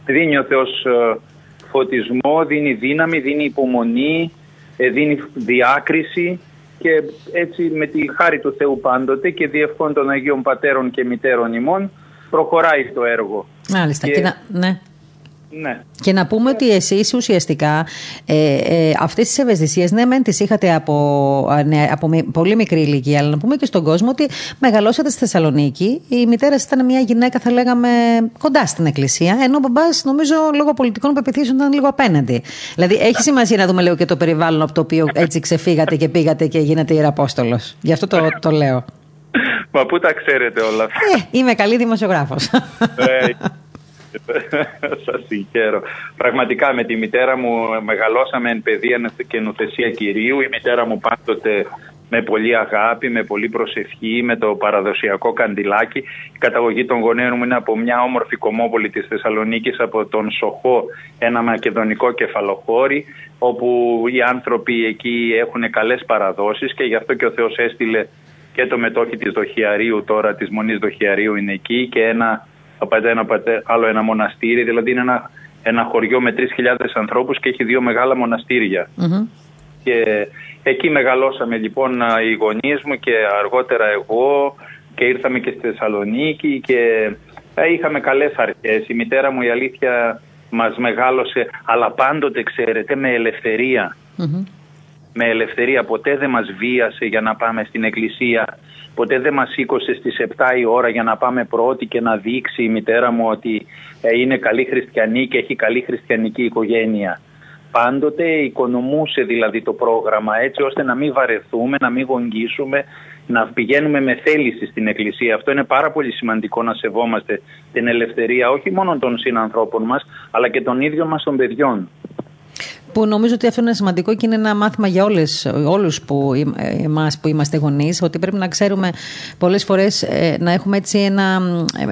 δίνει ο Θεός ε, φωτισμό, δίνει δύναμη, δίνει υπομονή, ε, δίνει διάκριση και έτσι με τη χάρη του Θεού πάντοτε και διευκόν των Αγίων Πατέρων και Μητέρων ημών προχωράει το έργο. Μάλιστα. Και... ναι. Ναι. Και να πούμε ότι εσείς ουσιαστικά ε, ε, αυτές τις ευαισθησίες, ναι, μεν τις είχατε από, ναι, από πολύ μικρή ηλικία, αλλά να πούμε και στον κόσμο ότι μεγαλώσατε στη Θεσσαλονίκη. Η μητέρα ήταν μια γυναίκα, θα λέγαμε, κοντά στην εκκλησία, ενώ ο μπαμπάς, νομίζω, λόγω πολιτικών πεπιθήσεων ήταν λίγο απέναντι. Δηλαδή, έχει σημασία να δούμε λίγο και το περιβάλλον από το οποίο έτσι ξεφύγατε και πήγατε και γίνετε ιεραπόστολος. Γι' αυτό το, το λέω. Μα πού τα ξέρετε όλα αυτά; Ε, είμαι καλή δημοσιογράφος. Ε, Σας συγχαίρω. Πραγματικά με τη μητέρα μου μεγαλώσαμε εν παιδεία και νοθεσία κυρίου. Η μητέρα μου πάντοτε με πολύ αγάπη, με πολύ προσευχή, με το παραδοσιακό καντιλάκι. Η καταγωγή των γονέων μου είναι από μια όμορφη κομμόπολη της Θεσσαλονίκης, από τον Σοχό, ένα μακεδονικό κεφαλοχώρι, όπου οι άνθρωποι εκεί έχουν καλές παραδόσεις και γι' αυτό και ο Θεός έστειλε και το μετόχι της Δοχιαρίου τώρα, της Μονής Δοχιαρίου είναι εκεί και ένα ένα, άλλο ένα μοναστήρι, δηλαδή είναι ένα, ένα χωριό με 3.000 ανθρώπους και έχει δύο μεγάλα και εκεί μεγαλώσαμε λοιπόν οι γονείς μου και αργότερα εγώ και ήρθαμε και στη Θεσσαλονίκη και ε, είχαμε καλές αρχές. Η μητέρα μου η αλήθεια μας μεγάλωσε αλλά πάντοτε ξέρετε με ελευθερια Με ελευθερία ποτέ δεν μας βίασε για να πάμε στην εκκλησία Ποτέ δεν μας σήκωσε στις 7 η ώρα για να πάμε πρώτοι και να δείξει η μητέρα μου ότι ε, είναι καλή χριστιανή και έχει καλή χριστιανική οικογένεια. Πάντοτε οικονομούσε δηλαδή το πρόγραμμα έτσι ώστε να μην βαρεθούμε, να μην γονγίσουμε, να πηγαίνουμε με θέληση στην Εκκλησία. Αυτό είναι πάρα πολύ σημαντικό να σεβόμαστε την ελευθερία όχι μόνο των συνανθρώπων μας αλλά και των ίδιων μας των παιδιών που νομίζω ότι αυτό είναι σημαντικό και είναι ένα μάθημα για όλες, όλους που, εμάς που είμαστε γονείς ότι πρέπει να ξέρουμε πολλές φορές ε, να έχουμε έτσι ένα,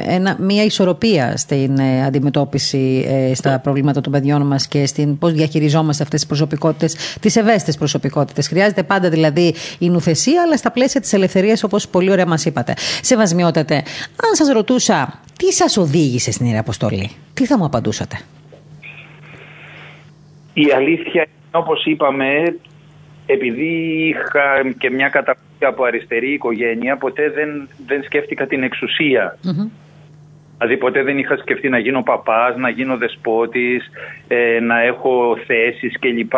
ένα, μια ισορροπία στην ε, αντιμετώπιση ε, στα προβλήματα των παιδιών μας και στην πώς διαχειριζόμαστε αυτές τις προσωπικότητες, τις ευαίσθητες προσωπικότητες. Χρειάζεται πάντα δηλαδή η νουθεσία αλλά στα πλαίσια της ελευθερίας όπως πολύ ωραία μας είπατε. Σεβασμιότατε, αν σας ρωτούσα τι σας οδήγησε στην Ιερή Αποστολή, τι θα μου απαντούσατε; Η αλήθεια είναι όπως είπαμε επειδή είχα και μια καταπληκτική από αριστερή οικογένεια ποτέ δεν, δεν σκέφτηκα την εξουσία. Δηλαδή ποτέ δεν είχα σκεφτεί να γίνω παπάς, να γίνω δεσπότης, ε, να έχω θέσεις κλπ.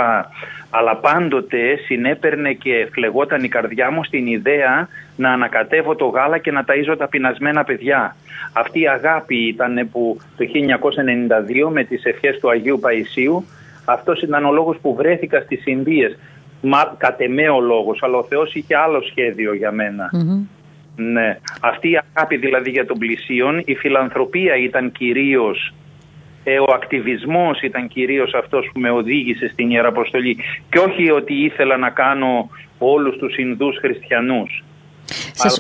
Αλλά πάντοτε συνέπαιρνε και φλεγόταν η καρδιά μου στην ιδέα να ανακατεύω το γάλα και να ταΐζω τα πεινασμένα παιδιά. Αυτή η αγάπη ήταν που το 1992 με τις ευχές του Αγίου Παϊσίου αυτός ήταν ο λόγος που βρέθηκα στις Ινδίες. Μα κατ' εμέ ο λόγος, αλλά ο Θεός είχε άλλο σχέδιο για μενα Ναι. Αυτή η αγάπη δηλαδή για τον πλησίον, η φιλανθρωπία ήταν κυρίως ε, ο ακτιβισμός ήταν κυρίως αυτός που με οδήγησε στην Ιεραποστολή και όχι ότι ήθελα να κάνω όλους τους Ινδούς χριστιανούς. Σας...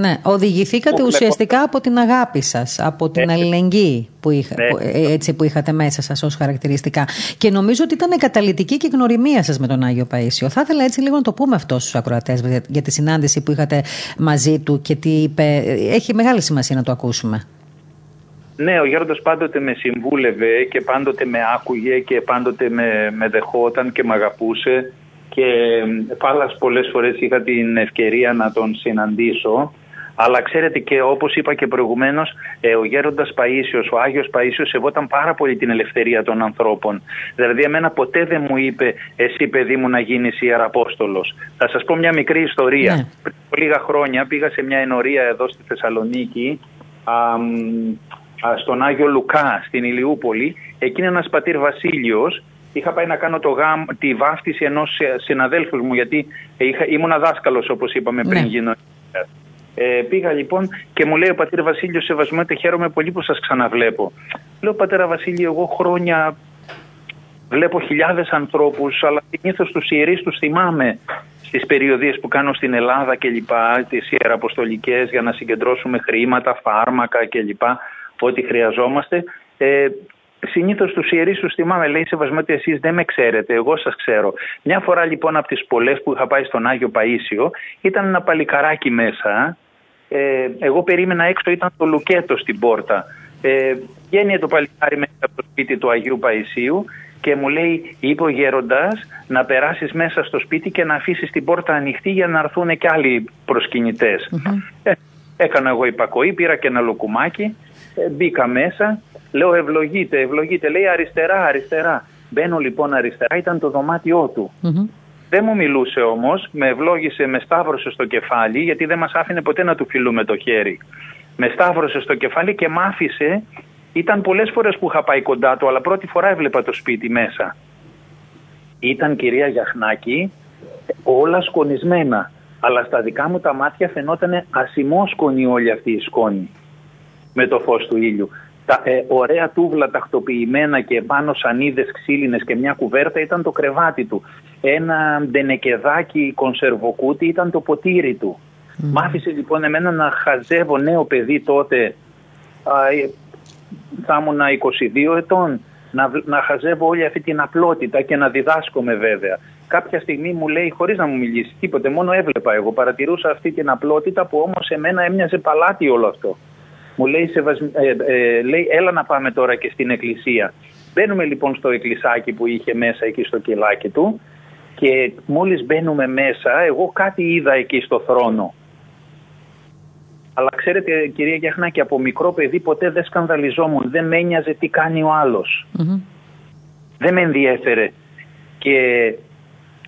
Ναι, οδηγηθήκατε ουσιαστικά από την αγάπη σας, από την αλληλεγγύη που, είχα, που, ε, έτσι, που είχατε μέσα σας ως χαρακτηριστικά. Και νομίζω ότι ήταν καταλητική και γνωριμία σας με τον Άγιο Παΐσιο. Θα ήθελα έτσι λίγο να το πούμε αυτό στους ακροατές για τη συνάντηση που είχατε μαζί του και τι είπε. Έχει μεγάλη σημασία να το ακούσουμε. Ναι, ο Γέροντας πάντοτε με συμβούλευε και πάντοτε με άκουγε και πάντοτε με, με δεχόταν και με αγαπούσε και πάλας πολλές φορές είχα την ευκαιρία να τον συναντήσω αλλά ξέρετε και όπως είπα και προηγουμένως ε, ο γέροντας Παΐσιος, ο Άγιος Παΐσιος σεβόταν πάρα πολύ την ελευθερία των ανθρώπων. Δηλαδή εμένα ποτέ δεν μου είπε εσύ παιδί μου να γίνεις ιεραπόστολος. Θα σας πω μια μικρή ιστορία. Ναι. Πριν λίγα χρόνια πήγα σε μια ενορία εδώ στη Θεσσαλονίκη α, α, στον Άγιο Λουκά στην Ηλιούπολη. Εκεί είναι ένας πατήρ Βασίλειος είχα πάει να κάνω το γάμ, τη βάφτιση ενός συναδέλφους μου, γιατί είχα, ήμουν δάσκαλος, όπως είπαμε πριν ναι. γίνω. Ε, πήγα λοιπόν και μου λέει ο πατέρας Βασίλειος Σεβασμέτε, χαίρομαι πολύ που σας ξαναβλέπω. Λέω πατέρα Βασίλειο, εγώ χρόνια βλέπω χιλιάδες ανθρώπους, αλλά συνήθως τους ιερείς τους θυμάμαι στις περιοδίες που κάνω στην Ελλάδα κλπ. Τις ιεραποστολικές για να συγκεντρώσουμε χρήματα, φάρμακα κλπ. Ό,τι χρειαζόμαστε. Ε, Συνήθως τους ιερείς τους θυμάμαι, λέει Σεβασμό ότι εσείς δεν με ξέρετε, εγώ σας ξέρω. Μια φορά λοιπόν από τις πολλές που είχα πάει στον Άγιο Παίσιο ήταν ένα παλικαράκι μέσα. Ε, εγώ περίμενα έξω, ήταν το λουκέτο στην πόρτα. Ε, βγαίνει το παλικάρι μέσα από το σπίτι του Αγίου Παϊσίου και μου λέει, είπε ο γέροντας, να περάσεις μέσα στο σπίτι και να αφήσεις την πόρτα ανοιχτή για να έρθουν και άλλοι Ε, έκανα εγώ υπακοή, πήρα και ένα λουκουμάκι, ε, μπήκα μέσα Λέω ευλογείτε, ευλογείτε. Λέει αριστερά, αριστερά. Μπαίνω λοιπόν αριστερά, ήταν το δωμάτιό του. Δεν μου μιλούσε όμως, με ευλόγησε, με σταύρωσε στο κεφάλι, γιατί δεν μας άφηνε ποτέ να του φιλούμε το χέρι. Με σταύρωσε στο κεφάλι και μ' άφησε. Ήταν πολλές φορές που είχα πάει κοντά του, αλλά πρώτη φορά έβλεπα το σπίτι μέσα. Ήταν κυρία Γιαχνάκη, όλα σκονισμένα. Αλλά στα δικά μου τα μάτια φαινόταν ασημόσκονη όλη αυτή η σκόνη με το φως του ήλιου τα ε, ωραία τούβλα τακτοποιημένα και πάνω σανίδες ξύλινες και μια κουβέρτα ήταν το κρεβάτι του. Ένα ντενεκεδάκι κονσερβοκούτι ήταν το ποτήρι του. Mm. Μ' άφησε λοιπόν εμένα να χαζεύω νέο παιδί τότε, α, ε, θα ήμουν 22 ετών, να, να χαζεύω όλη αυτή την απλότητα και να διδάσκομαι βέβαια. Κάποια στιγμή μου λέει, χωρίς να μου μιλήσει τίποτε, μόνο έβλεπα εγώ, παρατηρούσα αυτή την απλότητα που όμως εμένα έμοιαζε παλάτι όλο αυτό. Μου λέει, ε, ε, λέει, έλα να πάμε τώρα και στην εκκλησία. Μπαίνουμε λοιπόν στο εκκλησάκι που είχε μέσα εκεί στο κελάκι του και μόλις μπαίνουμε μέσα εγώ κάτι είδα εκεί στο θρόνο. Αλλά ξέρετε κυρία Γιαχνάκη από μικρό παιδί ποτέ δεν σκανδαλιζόμουν, δεν με ένοιαζε τι κάνει ο αλλος Δεν με ενδιέφερε και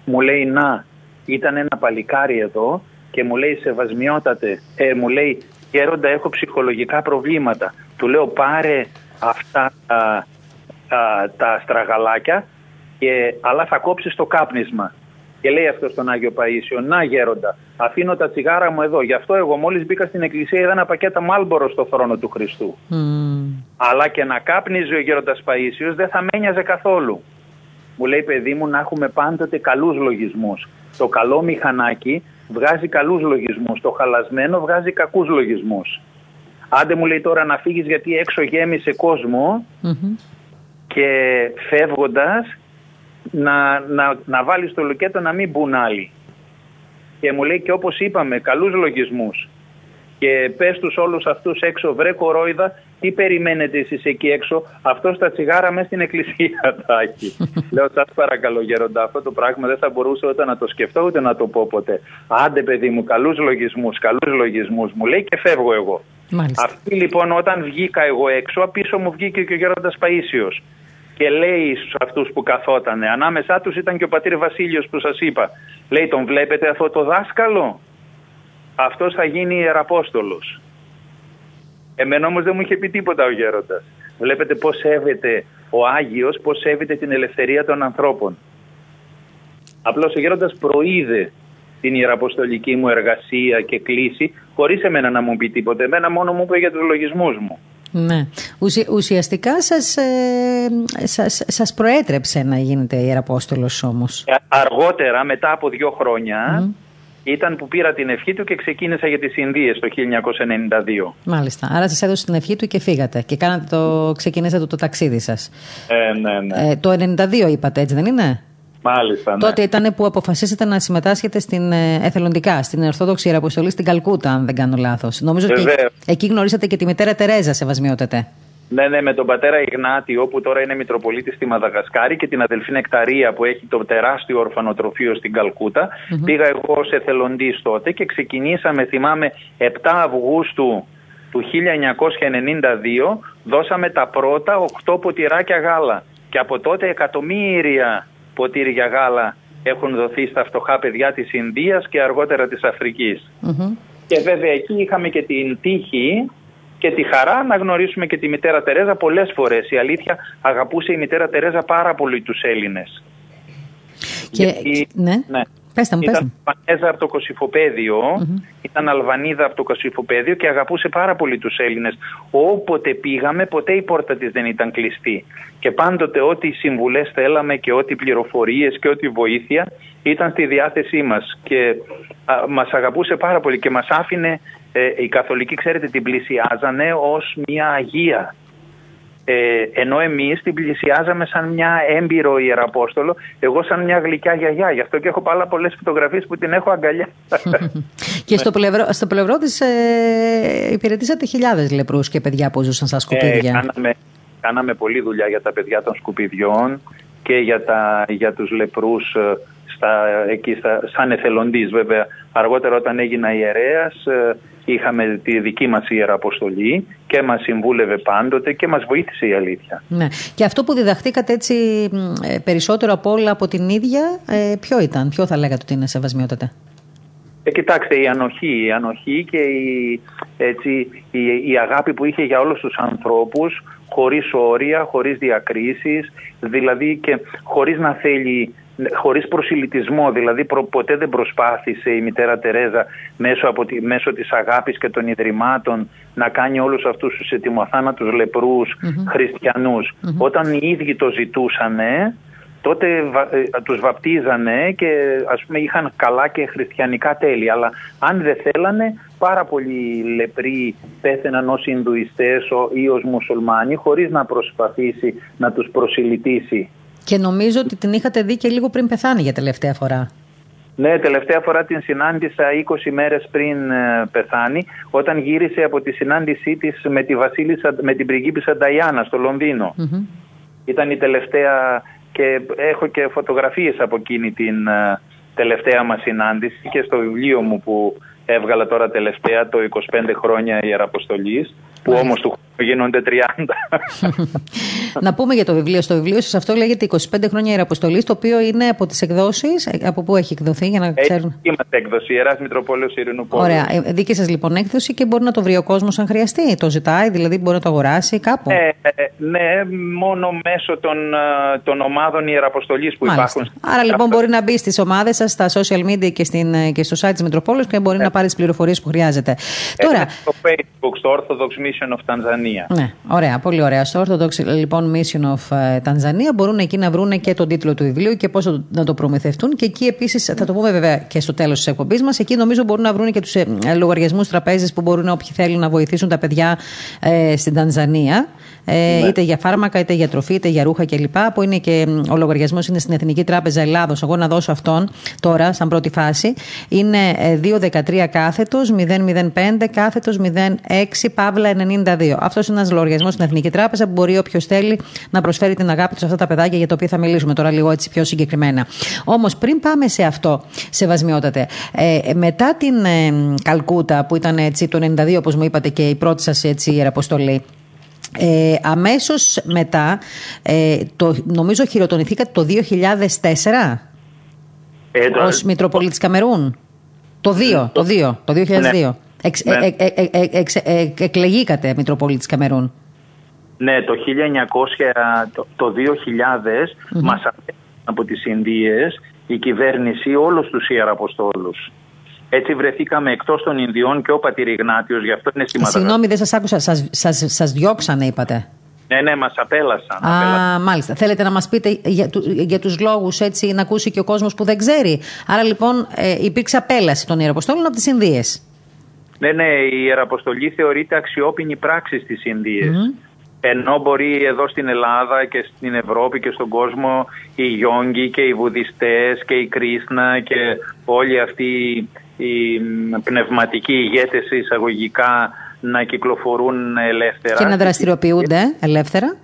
μου λέει να ήταν ένα παλικάρι εδώ και μου λέει σεβασμιότατε, ε, μου λέει γέροντα έχω ψυχολογικά προβλήματα. Του λέω πάρε αυτά τα, τα στραγαλάκια και, αλλά θα κόψεις το κάπνισμα. Και λέει αυτός στον Άγιο Παΐσιο, να γέροντα, αφήνω τα τσιγάρα μου εδώ. Γι' αυτό εγώ μόλις μπήκα στην εκκλησία είδα ένα πακέτα μάλμπορο στο θρόνο του Χριστού. Αλλά και να κάπνιζε ο γέροντας Παΐσιος δεν θα μένιαζε καθόλου. Μου λέει παιδί μου να έχουμε πάντοτε καλούς λογισμούς. Το καλό μηχανάκι βγάζει καλούς λογισμούς. Το χαλασμένο βγάζει κακούς λογισμούς. Άντε μου λέει τώρα να φύγεις γιατί έξω γέμισε και φεύγοντας να, να, να βάλεις το λουκέτο να μην μπουν άλλοι. Και μου λέει και όπως είπαμε καλούς λογισμούς και πες τους όλους αυτούς έξω βρε κορόιδα τι περιμένετε εσείς εκεί έξω; Αυτό στα τσιγάρα μέσα στην εκκλησία (laughs) τάκι. Λέω σας παρακαλώ γέροντα αυτό το πράγμα δεν θα μπορούσα ούτε να το σκεφτώ ούτε να το πω ποτέ. Άντε παιδί μου καλούς λογισμούς, καλούς λογισμούς μου λέει και φεύγω εγώ. Μάλιστα. Αυτή λοιπόν όταν βγήκα εγώ έξω πίσω μου βγήκε και ο γέροντας Παΐσιος και λέει στους αυτούς που καθότανε ανάμεσά τους ήταν και ο πατήρ Βασίλειος που σας είπα λέει τον βλέπετε αυτό το δάσκαλο; Αυτός θα γίνει ιεραπόστολος εμένα όμως δεν μου είχε πει τίποτα ο γέροντας. Βλέπετε πως σέβεται ο Άγιος πως σέβεται την ελευθερία των ανθρώπων. Απλώς ο γέροντας προείδε την ιεραποστολική μου εργασία και κλίση χωρίς εμένα να μου πει τίποτα. Εμένα μόνο μου είπε για τους λογισμούς μου. Ναι. ουσιαστικά σας, ε, σας, σας προέτρεψε να γίνετε ιεραπόστολος όμως. Ε, αργότερα, μετά από δύο χρόνια, ήταν που πήρα την ευχή του και ξεκίνησα για τις Ινδίες το 1992. Μάλιστα. Άρα σας έδωσε την ευχή του και φύγατε και κάνατε το, ξεκινήσατε το, το ταξίδι σας. Ε, ναι, ναι. Ε, το 92 είπατε έτσι δεν είναι; Μάλιστα. Ναι. Τότε ήταν που αποφασίσατε να συμμετάσχετε στην ε, εθελοντικά, στην Ορθόδοξη Ιεραποστολή στην Καλκούτα, αν δεν κάνω λάθος. Νομίζω ότι εκεί γνωρίσατε και τη μητέρα Τερέζα, σεβασμιότατε. Ναι, ναι, με τον πατέρα Ιγνάτιο που τώρα είναι Μητροπολίτης στη Μαδαγασκάρη και την αδελφή Νεκταρία που έχει το τεράστιο ορφανοτροφείο στην Καλκούτα. Πήγα εγώ σε εθελοντή τότε και ξεκινήσαμε, θυμάμαι, 7 Αυγούστου του 1992 δώσαμε τα πρώτα 8 ποτηράκια γάλα. Και από τότε εκατομμύρια ποτήρια γάλα έχουν δοθεί στα φτωχά παιδιά της Ινδίας και αργότερα της αφρικης Και βέβαια εκεί είχαμε και την τύχη και τη χαρά να γνωρίσουμε και τη μητέρα Τερέζα πολλές φορές. Η αλήθεια αγαπούσε η μητέρα Τερέζα πάρα πολύ τους Έλληνες. Και... ναι. ναι. Πέστε μου, ήταν Αλβανέζα από το κοσυφοπεδιο ήταν Αλβανίδα από το Κωσυφοπαίδιο και αγαπούσε πάρα πολύ τους Έλληνες. Όποτε πήγαμε ποτέ η πόρτα της δεν ήταν κλειστή. Και πάντοτε ό,τι συμβουλές θέλαμε και ό,τι πληροφορίες και ό,τι βοήθεια ήταν στη διάθεσή μας. Και α, μας αγαπούσε πάρα πολύ και μας άφηνε, ε, οι καθολικοί ξέρετε την πλησιάζανε ως μια αγία. Ε, ενώ εμείς την πλησιάζαμε σαν μια έμπειρο ιεραπόστολο, εγώ σαν μια γλυκιά γιαγιά. Γι' αυτό και έχω πάρα πολλές φωτογραφίες που την έχω αγκαλιά. (laughs) και στο πλευρό, στο πλευρό της ε, υπηρετήσατε χιλιάδες λεπρούς και παιδιά που ζούσαν στα σκουπίδια. Ε, κάναμε, κάναμε πολλή δουλειά για τα παιδιά των σκουπιδιών και για, τα, για τους λεπρούς ε, στα, εκεί στα, σαν εθελοντής βέβαια. Αργότερα όταν έγινα ιερέας ε, είχαμε τη δική μας ιεραποστολή και μας συμβούλευε πάντοτε και μας βοήθησε η αλήθεια. Ναι. Και αυτό που διδαχτήκατε έτσι ε, περισσότερο από όλα από την ίδια, ε, ποιο ήταν, ποιο θα λέγατε ότι είναι σεβασμιότατα. Ε, κοιτάξτε, η ανοχή, η ανοχή και η, έτσι, η, η αγάπη που είχε για όλους τους ανθρώπους, χωρίς όρια, χωρίς διακρίσεις, δηλαδή και χωρίς να θέλει χωρίς προσιλητισμό, δηλαδή ποτέ δεν προσπάθησε η μητέρα Τερέζα μέσω, από τη, μέσω της αγάπης και των ιδρυμάτων να κάνει όλους αυτούς τους ετοιμοθάνατους λεπρούς χριστιανους Όταν οι ίδιοι το ζητούσαν, τότε ε, τους βαπτίζανε και ας πούμε είχαν καλά και χριστιανικά τέλη. Αλλά αν δεν θέλανε, πάρα πολλοί λεπροί πέθαιναν ως Ινδουιστές ή ως μουσουλμάνοι χωρίς να προσπαθήσει να τους προσιλητήσει. Και νομίζω ότι την είχατε δει και λίγο πριν πεθάνει για τελευταία φορά. Ναι, τελευταία φορά την συνάντησα 20 μέρες πριν ε, πεθάνει, όταν γύρισε από τη συνάντησή της με, τη βασίλισσα, με την πριγκίπισσα Νταϊάννα στο λονδινο Ήταν η τελευταία και έχω και φωτογραφίες από εκείνη την ε, τελευταία μας συνάντηση και στο βιβλίο μου που έβγαλα τώρα τελευταία το 25 χρόνια Ιεραποστολής που όμως του γίνονται 30. Να πούμε για το βιβλίο. Στο βιβλίο σας αυτό λέγεται 25 χρόνια Ιεραποστολής, το οποίο είναι από τις εκδόσεις. Από πού έχει εκδοθεί, για να ξέρουν. Έχει έκδοση, Ιεράς Μητροπόλεως Ειρηνού Πόλου. Ωραία. Ε, δίκη σας λοιπόν έκδοση και μπορεί να το βρει ο κόσμος αν χρειαστεί. Το ζητάει, δηλαδή μπορεί να το αγοράσει κάπου. Ναι, ναι μόνο μέσω των, ε, των ομάδων Ιεραποστολής που Μάλιστα. υπάρχουν. Άρα λοιπόν μπορεί να μπει στις ομάδες σας, στα social media και, στην, και στο site της Μητροπόλεως και μπορεί να πάρει τις πληροφορίες που χρειάζεται. Τώρα, στο Facebook, στο Orthodox Mission of Tanzania. Ναι, ωραία, πολύ ωραία. Στο Orthodox λοιπόν Mission of Tanzania μπορούν εκεί να βρουν και τον τίτλο του βιβλίου και πώς να το προμηθευτούν. Και εκεί επίσης, θα το πούμε βέβαια και στο τέλος της εκπομπής μας, εκεί νομίζω μπορούν να βρουν και τους ε, λογαριασμούς τραπέζι που μπορούν όποιοι θέλουν να βοηθήσουν τα παιδιά ε, στην Τανζανία. Ε, ναι. είτε για φάρμακα, είτε για τροφή, είτε για ρούχα κλπ. Που είναι και ο λογαριασμός είναι στην Εθνική Τράπεζα Ελλάδος. Εγώ να δώσω αυτόν τώρα, σαν πρώτη φάση. Είναι 213 κάθετος 005 κάθετος 06 παύλα 92. Αυτός είναι ένας λογαριασμός στην Εθνική Τράπεζα που μπορεί όποιος θέλει να προσφέρει την αγάπη του σε αυτά τα παιδάκια για τα οποία θα μιλήσουμε τώρα λίγο έτσι πιο συγκεκριμένα. Όμως πριν πάμε σε αυτό, σεβασμιότατε, ε, μετά την ε, Καλκούτα που ήταν έτσι το 92 όπως μου είπατε και η πρώτη σας ιεραποστολή, ε, αμέσως μετά, ε, το, νομίζω χειροτονηθήκατε το 2004 ε, το... ως Μητροπολίτης Καμερούν; Το 2, το 2, το 2002. Ναι. Εξ, ναι. ε, ε, ε, ε εκλεγήκατε Μητροπολίτης Καμερούν; Ναι, το 1900, το, το 2000 mm-hmm. μας από τις Ινδίες η κυβέρνηση όλους τους Ιεραποστόλους. Έτσι βρεθήκαμε εκτός των Ινδιών και ο Πατήρ Ιγνάτιος, γι' αυτό είναι σημαντικό. Συγγνώμη, δεν σας άκουσα, σας, σας, σας διώξανε είπατε. Ναι, ναι, μας απέλασαν. Α, απέλασαν. μάλιστα. Θέλετε να μας πείτε για, για τους λόγους έτσι να ακούσει και ο κόσμος που δεν ξέρει. Άρα λοιπόν ε, υπήρξε απέλαση των Ιεραποστόλων από τις Ινδίες. Ναι, ναι, η Ιεραποστολή θεωρείται αξιόπινη πράξη στις Ινδίες. Ενώ μπορεί εδώ στην Ελλάδα και στην Ευρώπη και στον κόσμο οι Γιόγκοι και οι Βουδιστές και οι Κρίσνα και όλοι αυτοί οι πνευματικοί ηγέτες εισαγωγικά να κυκλοφορούν ελεύθερα. Και να δραστηριοποιούνται ελεύθερα.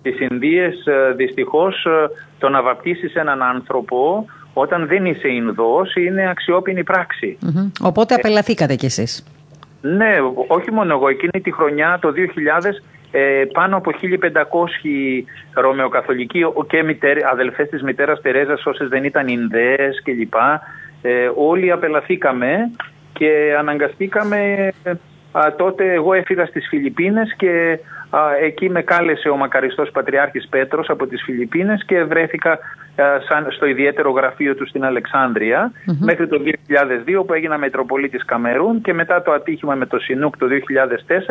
Στις Ινδίες ε, δυστυχώς ε, το να βαπτίσεις έναν άνθρωπο όταν δεν είσαι Ινδός είναι αξιόπινη Οπότε απελαθήκατε κι εσείς. Ναι, όχι μόνο εγώ. Εκείνη τη χρονιά, το 2000, ε, πάνω από 1500 Ρωμαιοκαθολικοί και μητέρ, αδελφές της μητέρας Τερέζας όσες δεν ήταν Ινδέες κλπ. Ε, όλοι απελαθήκαμε και αναγκαστήκαμε τότε εγώ έφυγα στις Φιλιππίνες και εκεί με κάλεσε ο μακαριστός Πατριάρχης Πέτρος από τις Φιλιππίνες και βρέθηκα σαν, στο ιδιαίτερο γραφείο του στην αλεξανδρεια μέχρι το 2002 που έγινα Μετροπολίτης Καμερούν και μετά το ατύχημα με το Σινούκ το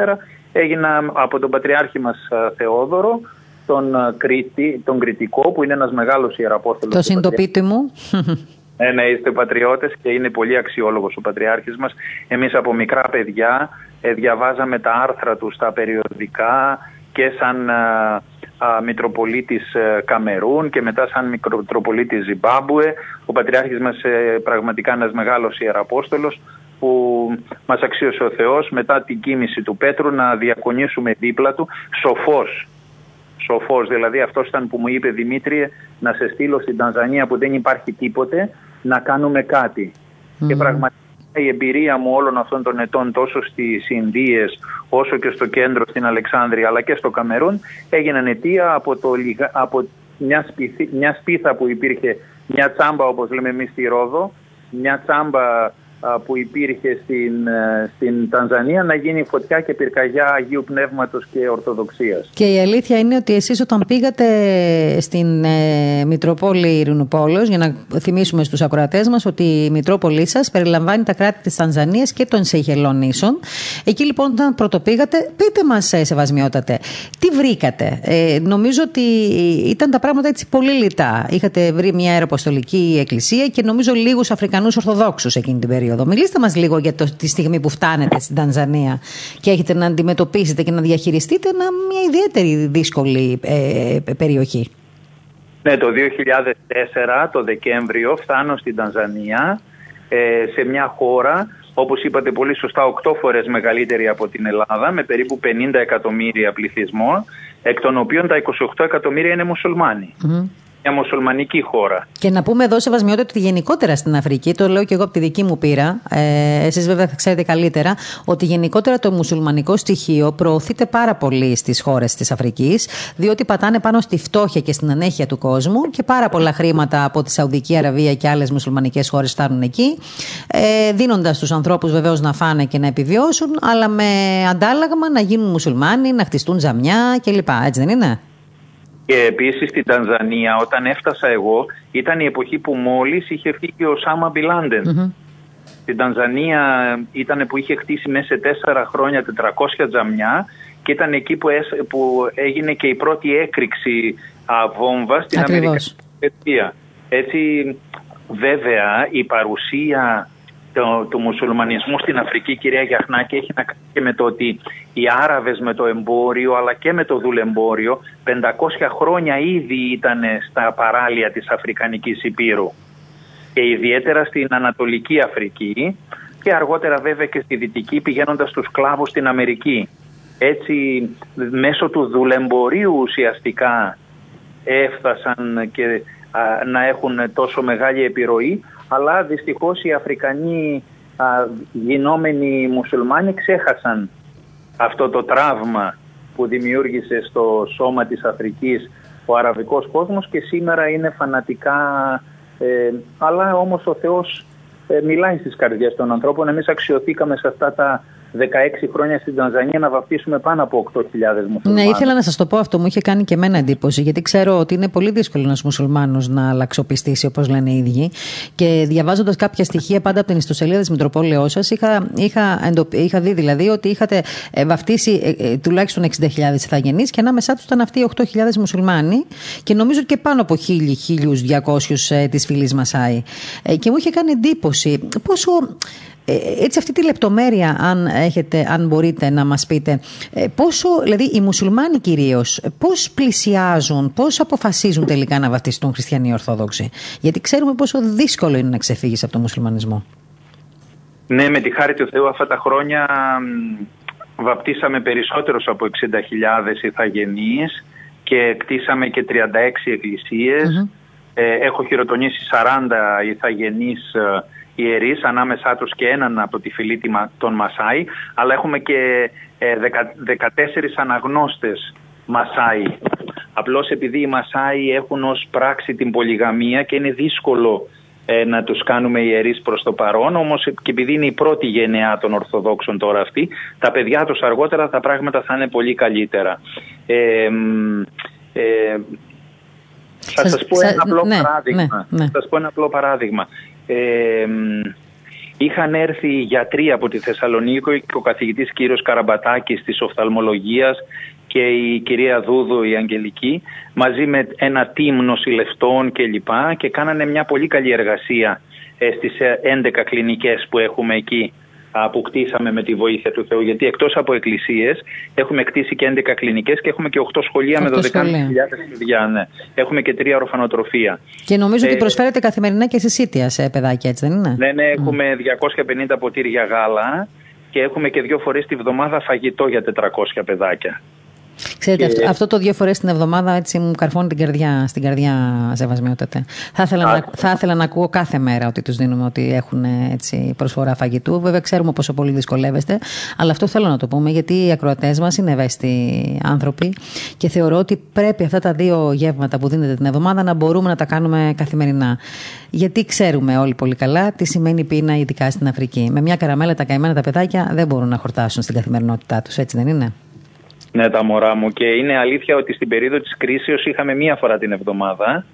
2004 έγινα από τον Πατριάρχη μας Θεόδωρο τον, Κρήτη, τον Κρητικό που είναι ένας μεγάλος ιεραπόστολος. Το συντοπίτι μου. Ναι, ναι, είστε πατριώτες και είναι πολύ αξιόλογος ο Πατριάρχης μας. Εμείς από μικρά παιδιά ε, διαβάζαμε τα άρθρα του στα περιοδικά και σαν α, α, Μητροπολίτης ε, Καμερούν και μετά σαν Μητροπολίτης Ζιμπάμπουε. Ο Πατριάρχης μας ε, πραγματικά ένας μεγάλος ιεραπόστολος που μας αξίωσε ο Θεός μετά την κίνηση του Πέτρου να διακονήσουμε δίπλα του σοφός. Σοφός, δηλαδή αυτός ήταν που μου είπε Δημήτριε να σε στείλω στην Τανζανία που δεν υπάρχει τίποτε να κάνουμε κάτι. Και πραγματικά η εμπειρία μου όλων αυτών των ετών τόσο στις Ινδίες όσο και στο κέντρο στην Αλεξάνδρεια αλλά και στο Καμερούν έγιναν αιτία από, το, από μια, σπίθη, μια σπίθα που υπήρχε, μια τσάμπα όπως λέμε εμείς στη Ρόδο, μια τσάμπα που υπήρχε στην, ε, στην Τανζανία να γίνει φωτιά και πυρκαγιά Αγίου Πνεύματος και Ορθοδοξίας. Και η αλήθεια είναι ότι εσείς όταν πήγατε στην ε, Μητροπόλη Ειρηνουπόλεως, για να θυμίσουμε στους ακροατές μας ότι η Μητρόπολη σας περιλαμβάνει τα κράτη της Τανζανίας και των Σεϊχελών νήσων. Εκεί λοιπόν όταν πρωτοπήγατε, πείτε μας ε, σεβασμιότατε, τι βρήκατε; Ε, νομίζω ότι ήταν τα πράγματα έτσι πολύ λιτά. Είχατε βρει μια αεροποστολική εκκλησία και νομίζω λίγους Αφρικανούς Ορθοδόξους εκείνη την περίοδο περίοδο. Μιλήστε μας λίγο για το, τη στιγμή που φτάνετε στην Τανζανία και έχετε να αντιμετωπίσετε και να διαχειριστείτε μια ιδιαίτερη δύσκολη ε, περιοχή. Ναι, το 2004, το Δεκέμβριο, φτάνω στην Τανζανία, ε, σε μια χώρα, όπως είπατε πολύ σωστά, 8 φορές μεγαλύτερη από την Ελλάδα, με περίπου 50 εκατομμύρια πληθυσμό, εκ των οποίων τα 28 εκατομμύρια είναι μουσουλμάνοι. Μια μουσουλμανική χώρα. Και να πούμε εδώ, Σεβασμιότητα, ότι γενικότερα στην Αφρική, το λέω και εγώ από τη δική μου πείρα, ε, εσείς βέβαια θα ξέρετε καλύτερα, ότι γενικότερα το μουσουλμανικό στοιχείο προωθείται πάρα πολύ στις χώρες της Αφρικής, διότι πατάνε πάνω στη φτώχεια και στην ανέχεια του κόσμου και πάρα πολλά χρήματα από τη Σαουδική Αραβία και άλλες μουσουλμανικές χώρες φτάνουν εκεί, ε, δίνοντας τους ανθρώπους βεβαίως να φάνε και να επιβιώσουν, αλλά με αντάλλαγμα να γίνουν μουσουλμάνοι, να χτιστούν ζαμιά κλπ. Έτσι δεν είναι; Και επίσης στην Τανζανία όταν έφτασα εγώ ήταν η εποχή που μόλις είχε φύγει ο Σάμα Μπιλάντεν. Στην Τανζανία ήταν που είχε χτίσει μέσα σε τέσσερα χρόνια 400 τζαμιά και ήταν εκεί που, που έγινε και η πρώτη έκρηξη α, βόμβα στην Αμερική. Έτσι βέβαια η παρουσία το, του μουσουλμανισμού στην Αφρική, κυρία Γιαχνάκη, έχει να κάνει και με το ότι οι Άραβες με το εμπόριο αλλά και με το δουλεμπόριο 500 χρόνια ήδη ήταν στα παράλια της Αφρικανικής Υπήρου και ιδιαίτερα στην Ανατολική Αφρική και αργότερα βέβαια και στη Δυτική πηγαίνοντας τους κλάβους στην Αμερική. Έτσι μέσω του δουλεμπορίου ουσιαστικά έφτασαν και να έχουν τόσο μεγάλη επιρροή αλλά δυστυχώς οι Αφρικανοί α, γινόμενοι μουσουλμάνοι ξέχασαν αυτό το τραύμα που δημιούργησε στο σώμα της Αφρικής ο αραβικός κόσμος και σήμερα είναι φανατικά ε, αλλά όμως ο Θεός ε, μιλάει στις καρδιές των ανθρώπων. Εμείς αξιοθήκαμε σε αυτά τα 16 χρόνια στην Τανζανία να βαφτίσουμε πάνω από 8.000 μουσουλμάνους. Ναι, ήθελα να σας το πω αυτό. Μου είχε κάνει και εμένα εντύπωση, γιατί ξέρω ότι είναι πολύ δύσκολο ένας μουσουλμάνος να αλλαξοπιστήσει, όπως λένε οι ίδιοι. Και διαβάζοντας κάποια στοιχεία πάντα από την ιστοσελίδα της Μητροπόλεω σας, είχα, είχα, είχα δει δηλαδή ότι είχατε ε, βαφτίσει ε, ε, τουλάχιστον 60.000 ηθαγενείς και ανάμεσά τους ήταν αυτοί οι 8.000 μουσουλμάνοι και νομίζω και πάνω από 1.000-1.200 ε, της φυλής Μασάη. Ε, και μου είχε κάνει εντύπωση πόσο ε, έτσι αυτή τη λεπτομέρεια αν, έχετε, αν μπορείτε να μας πείτε ε, πόσο, δηλαδή οι μουσουλμάνοι κυρίως πώς πλησιάζουν, πώς αποφασίζουν τελικά να βαφτιστούν χριστιανοί Ορθόδοξοι; Γιατί ξέρουμε πόσο δύσκολο είναι να ξεφύγεις από τον μουσουλμανισμό. Ναι με τη χάρη του Θεού αυτά τα χρόνια βαπτίσαμε περισσότερους από 60.000 ηθαγενείς και κτίσαμε και 36 εκκλησίες. Ε, έχω χειροτονήσει 40 ηθαγενείς ιερείς, ανάμεσά τους και έναν από τη φυλή των Μασάη, αλλά έχουμε και 14 ε, αναγνώστες Μασάη. Απλώς επειδή οι Μασάη έχουν ως πράξη την πολυγαμία και είναι δύσκολο ε, να τους κάνουμε ιερείς προς το παρόν, όμως και επειδή είναι η πρώτη γενεά των Ορθοδόξων τώρα αυτή, τα παιδιά τους αργότερα τα πράγματα θα είναι πολύ καλύτερα. Ε, ε, θα σας πω ένα απλό ναι, παράδειγμα. Ναι, ναι. Θα σας πω ένα απλό παράδειγμα είχαν έρθει οι γιατροί από τη Θεσσαλονίκη και ο καθηγητής κύριος Καραμπατάκης της οφθαλμολογίας και η κυρία Δούδου η Αγγελική μαζί με ένα team νοσηλευτών και λοιπά και κάνανε μια πολύ καλή εργασία ε, στις 11 ε, κλινικές που έχουμε εκεί που κτίσαμε με τη βοήθεια του Θεού. Γιατί εκτός από εκκλησίες έχουμε κτίσει και 11 κλινικές και έχουμε και 8 σχολεία με 12.000 παιδιά. Ναι. Έχουμε και τρία ορφανοτροφία. Και νομίζω ε, ότι προσφέρετε καθημερινά και συσίτια σε παιδάκια, έτσι δεν είναι; Ναι, ναι, έχουμε 250 ποτήρια γάλα και έχουμε και δύο φορές τη βδομάδα φαγητό για 400 παιδάκια. Ξέρετε, και... αυτό το δύο φορές την εβδομάδα έτσι μου καρφώνει την καρδιά, στην καρδιά σεβασμιότατε. Θα ήθελα, να, θα ήθελα να ακούω κάθε μέρα ότι τους δίνουμε ότι έχουν έτσι, προσφορά φαγητού. Βέβαια, ξέρουμε πόσο πολύ δυσκολεύεστε, αλλά αυτό θέλω να το πούμε γιατί οι ακροατές μας είναι ευαίσθητοι άνθρωποι και θεωρώ ότι πρέπει αυτά τα δύο γεύματα που δίνετε την εβδομάδα να μπορούμε να τα κάνουμε καθημερινά. Γιατί ξέρουμε όλοι πολύ καλά τι σημαίνει πείνα, ειδικά στην Αφρική. Με μια καραμέλα τα καημένα τα παιδάκια δεν μπορούν να χορτάσουν στην καθημερινότητά τους, έτσι δεν είναι; Ναι, τα μωρά μου. Και είναι αλήθεια ότι στην περίοδο της κρίσεως είχαμε μία φορά την εβδομάδα.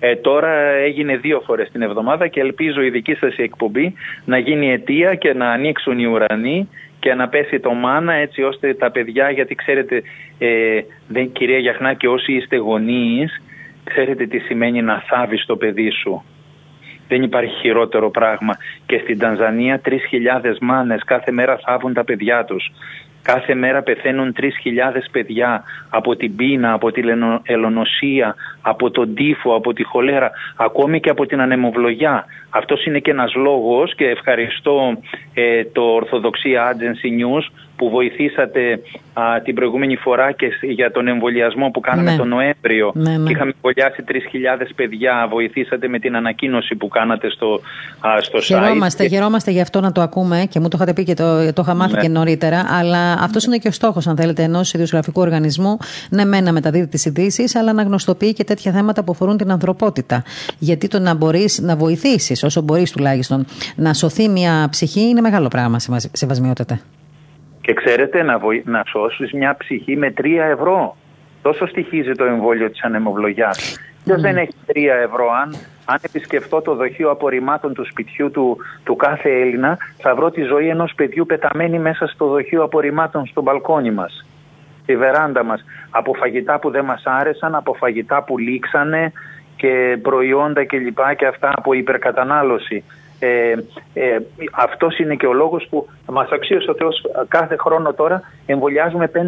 Ε, τώρα έγινε δύο φορές την εβδομάδα και ελπίζω η δική σας εκπομπή να γίνει αιτία και να ανοίξουν οι ουρανοί και να πέσει το μάνα έτσι ώστε τα παιδιά, γιατί ξέρετε ε, δεν, κυρία Γιαχνάκη όσοι είστε γονείς ξέρετε τι σημαίνει να θάβεις το παιδί σου. Δεν υπάρχει χειρότερο πράγμα. Και στην Τανζανία 3.000 μάνες κάθε μέρα θάβουν τα παιδιά τους. Κάθε μέρα πεθαίνουν 3.000 παιδιά από την πείνα, από την ελονοσία, από τον τύφο, από τη χολέρα, ακόμη και από την ανεμοβλογιά. Αυτός είναι και ένας λόγος και ευχαριστώ ε, το Ορθοδοξία Agency News που βοηθήσατε την προηγούμενη φορά και για τον εμβολιασμό που κάναμε ναι. τον Νοέμβριο ναι, ναι. και είχαμε εμβολιάσει 3.000 παιδιά. Βοηθήσατε με την ανακοίνωση που κάνατε στο, α, στο χαιρόμαστε, site. Χαιρόμαστε γι' αυτό να το ακούμε και μου το είχατε πει και το, το είχα μάθει ναι. και νωρίτερα. Αλλά αυτός είναι και ο στόχος, αν θέλετε, ενός ιδιοσγραφικού οργανισμού. Ναι, μένα να μεταδίδει τις ειδήσεις, αλλά να γνωστοποιεί και τέτοια θέματα που αφορούν την ανθρωπότητα. Γιατί το να μπορείς να βοηθήσεις, όσο μπορείς τουλάχιστον, να σωθεί μια ψυχή είναι μεγάλο πράγμα, σεβασμιότατε. Και ξέρετε, να, βοη... να σώσεις μια ψυχή με 3 ευρώ. Τόσο στοιχίζει το εμβόλιο της ανεμοβλογιάς. Ποιο δεν έχει 3 ευρώ, αν, αν επισκεφτώ το δοχείο απορριμμάτων του σπιτιού του, του κάθε Έλληνα, θα βρω τη ζωή ενός παιδιού πεταμένη μέσα στο δοχείο απορριμμάτων στο μπαλκόνι μας. Στη βεράντα μας. Από φαγητά που δεν μας άρεσαν, από φαγητά που λήξανε και προϊόντα κλπ. Και, και αυτά από υπερκατανάλωση. Ε, ε, αυτός είναι και ο λόγος που μας αξίωσε ο Θεός κάθε χρόνο τώρα εμβολιάζουμε 5.000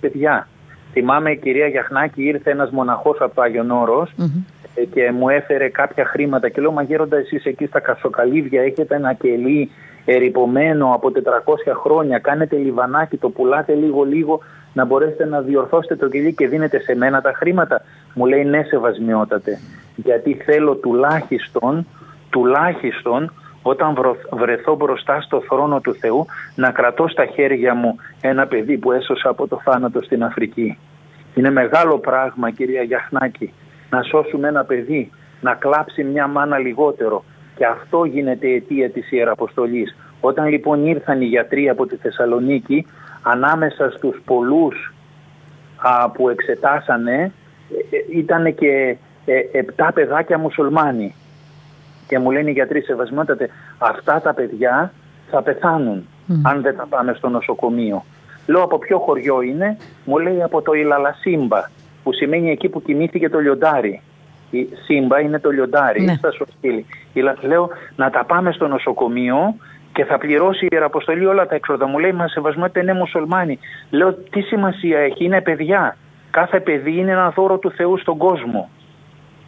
παιδιά. Θυμάμαι η κυρία Γιαχνάκη ήρθε ένας μοναχός από το Άγιον ε, και μου έφερε κάποια χρήματα και λέω μα γέροντα εσείς εκεί στα Κασοκαλύβια έχετε ένα κελί ερυπωμένο από 400 χρόνια, κάνετε λιβανάκι, το πουλάτε λίγο λίγο να μπορέσετε να διορθώσετε το κελί και δίνετε σε μένα τα χρήματα. Μου λέει ναι σεβασμιότατε γιατί θέλω τουλάχιστον τουλάχιστον όταν βρεθώ μπροστά στο θρόνο του Θεού να κρατώ στα χέρια μου ένα παιδί που έσωσα από το θάνατο στην Αφρική. Είναι μεγάλο πράγμα κυρία Γιαχνάκη να σώσουμε ένα παιδί, να κλάψει μια μάνα λιγότερο και αυτό γίνεται η αιτία της Ιεραποστολής. Όταν λοιπόν ήρθαν οι γιατροί από τη Θεσσαλονίκη ανάμεσα στους πολλούς α, που εξετάσανε ε, ε, ήταν και ε, επτά παιδάκια μουσουλμάνοι και μου λένε οι γιατροί σεβασμιότατε αυτά τα παιδιά θα πεθάνουν αν δεν τα πάμε στο νοσοκομείο. Λέω από ποιο χωριό είναι, μου λέει από το Ιλαλασίμπα που σημαίνει εκεί που κοιμήθηκε το λιοντάρι. Η Σύμπα είναι το λιοντάρι, ναι. στα Σοσκύλη. Λέω να τα πάμε στο νοσοκομείο και θα πληρώσει η Ιεραποστολή όλα τα έξοδα. Μου λέει Μα σεβασμότητα είναι μουσουλμάνοι. Λέω τι σημασία έχει, είναι παιδιά. Κάθε παιδί είναι ένα δώρο του Θεού στον κόσμο.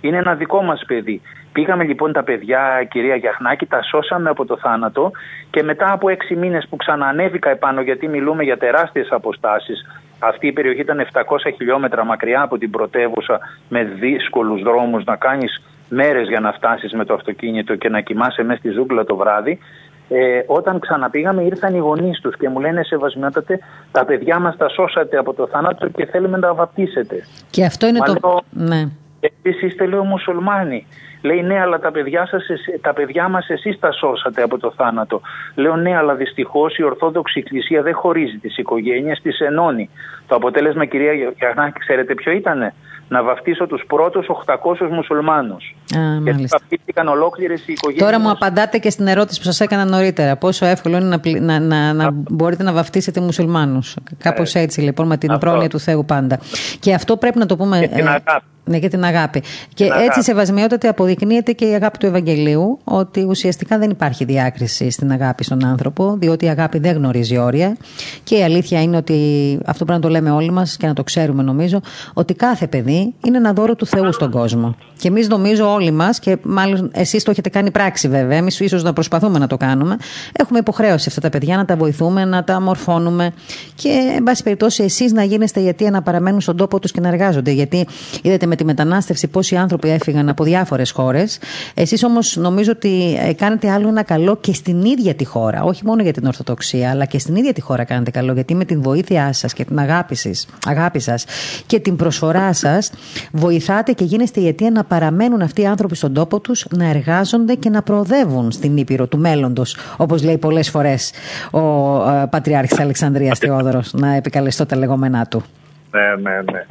Είναι ένα δικό μας παιδί. Πήγαμε λοιπόν τα παιδιά, κυρία Γιαχνάκη, τα σώσαμε από το θάνατο και μετά από έξι μήνες που ξανανέβηκα επάνω γιατί μιλούμε για τεράστιες αποστάσεις αυτή η περιοχή ήταν 700 χιλιόμετρα μακριά από την πρωτεύουσα με δύσκολους δρόμους να κάνεις μέρες για να φτάσεις με το αυτοκίνητο και να κοιμάσαι μέσα στη ζούγκλα το βράδυ ε, όταν ξαναπήγαμε ήρθαν οι γονείς τους και μου λένε σεβασμιότατε, τα παιδιά μας τα σώσατε από το θάνατο και θέλουμε να τα βαπτίσετε. Και αυτό είναι το. ναι. Εσεί είστε, λέω, μουσουλμάνοι. Λέει ναι, αλλά τα παιδιά, σας, τα παιδιά μας εσείς τα σώσατε από το θάνατο. Λέω ναι, αλλά δυστυχώς η Ορθόδοξη Εκκλησία δεν χωρίζει τις οικογένειες, τις ενώνει. Το αποτέλεσμα, κυρία Γιαγνάκη, ξέρετε ποιο ήτανε; Να βαφτίσω τους πρώτους 800 μουσουλμάνους. Α, και βαφτίστηκαν ολόκληρες οι οικογένειες. Τώρα μου απαντάτε και στην ερώτηση που σας έκανα νωρίτερα. Πόσο εύκολο είναι να, να, να, να μπορείτε να βαφτίσετε μουσουλμάνους. Κάπως ε, έτσι λοιπόν με την αυτό. πρόνοια του Θεού πάντα. Και αυτό πρέπει να το πούμε... Και την ε, αγάπη. Ναι, και την αγάπη. Και την έτσι, σεβασμιότατη, αποδεικνύεται και η αγάπη του Ευαγγελίου ότι ουσιαστικά δεν υπάρχει διάκριση στην αγάπη στον άνθρωπο, διότι η αγάπη δεν γνωρίζει όρια. Και η αλήθεια είναι ότι αυτό πρέπει να το λέμε όλοι μας και να το ξέρουμε, νομίζω, ότι κάθε παιδί είναι ένα δώρο του Θεού στον κόσμο. Και εμείς νομίζω όλοι μας, και μάλλον εσείς το έχετε κάνει πράξη βέβαια, εμείς ίσως να προσπαθούμε να το κάνουμε, έχουμε υποχρέωση αυτά τα παιδιά να τα βοηθούμε, να τα μορφώνουμε και, εν πάση περιπτώσει, εσείς να γίνεστε η αιτία να παραμένουν στον τόπο τους και να εργάζονται. Γιατί είδατε με τη μετανάστευση πόσοι άνθρωποι έφυγαν από διάφορες χώρες. Εσείς όμως νομίζω ότι ε, κάνετε άλλο ένα καλό και στην ίδια τη χώρα. Όχι μόνο για την Ορθοδοξία, αλλά και στην ίδια τη χώρα κάνετε καλό. Γιατί με την βοήθειά σας και την αγάπη, αγάπη σας και την προσφορά σας βοηθάτε και γίνεστε η αιτία να παραμένουν αυτοί οι άνθρωποι στον τόπο τους, να εργάζονται και να προοδεύουν στην Ήπειρο του μέλλοντος. Όπως λέει πολλές φορές ο ε, Πατριάρχης Αλεξανδρίας Θεόδωρος, να επικαλεστώ τα λεγόμενά του. Ναι, ναι, ναι.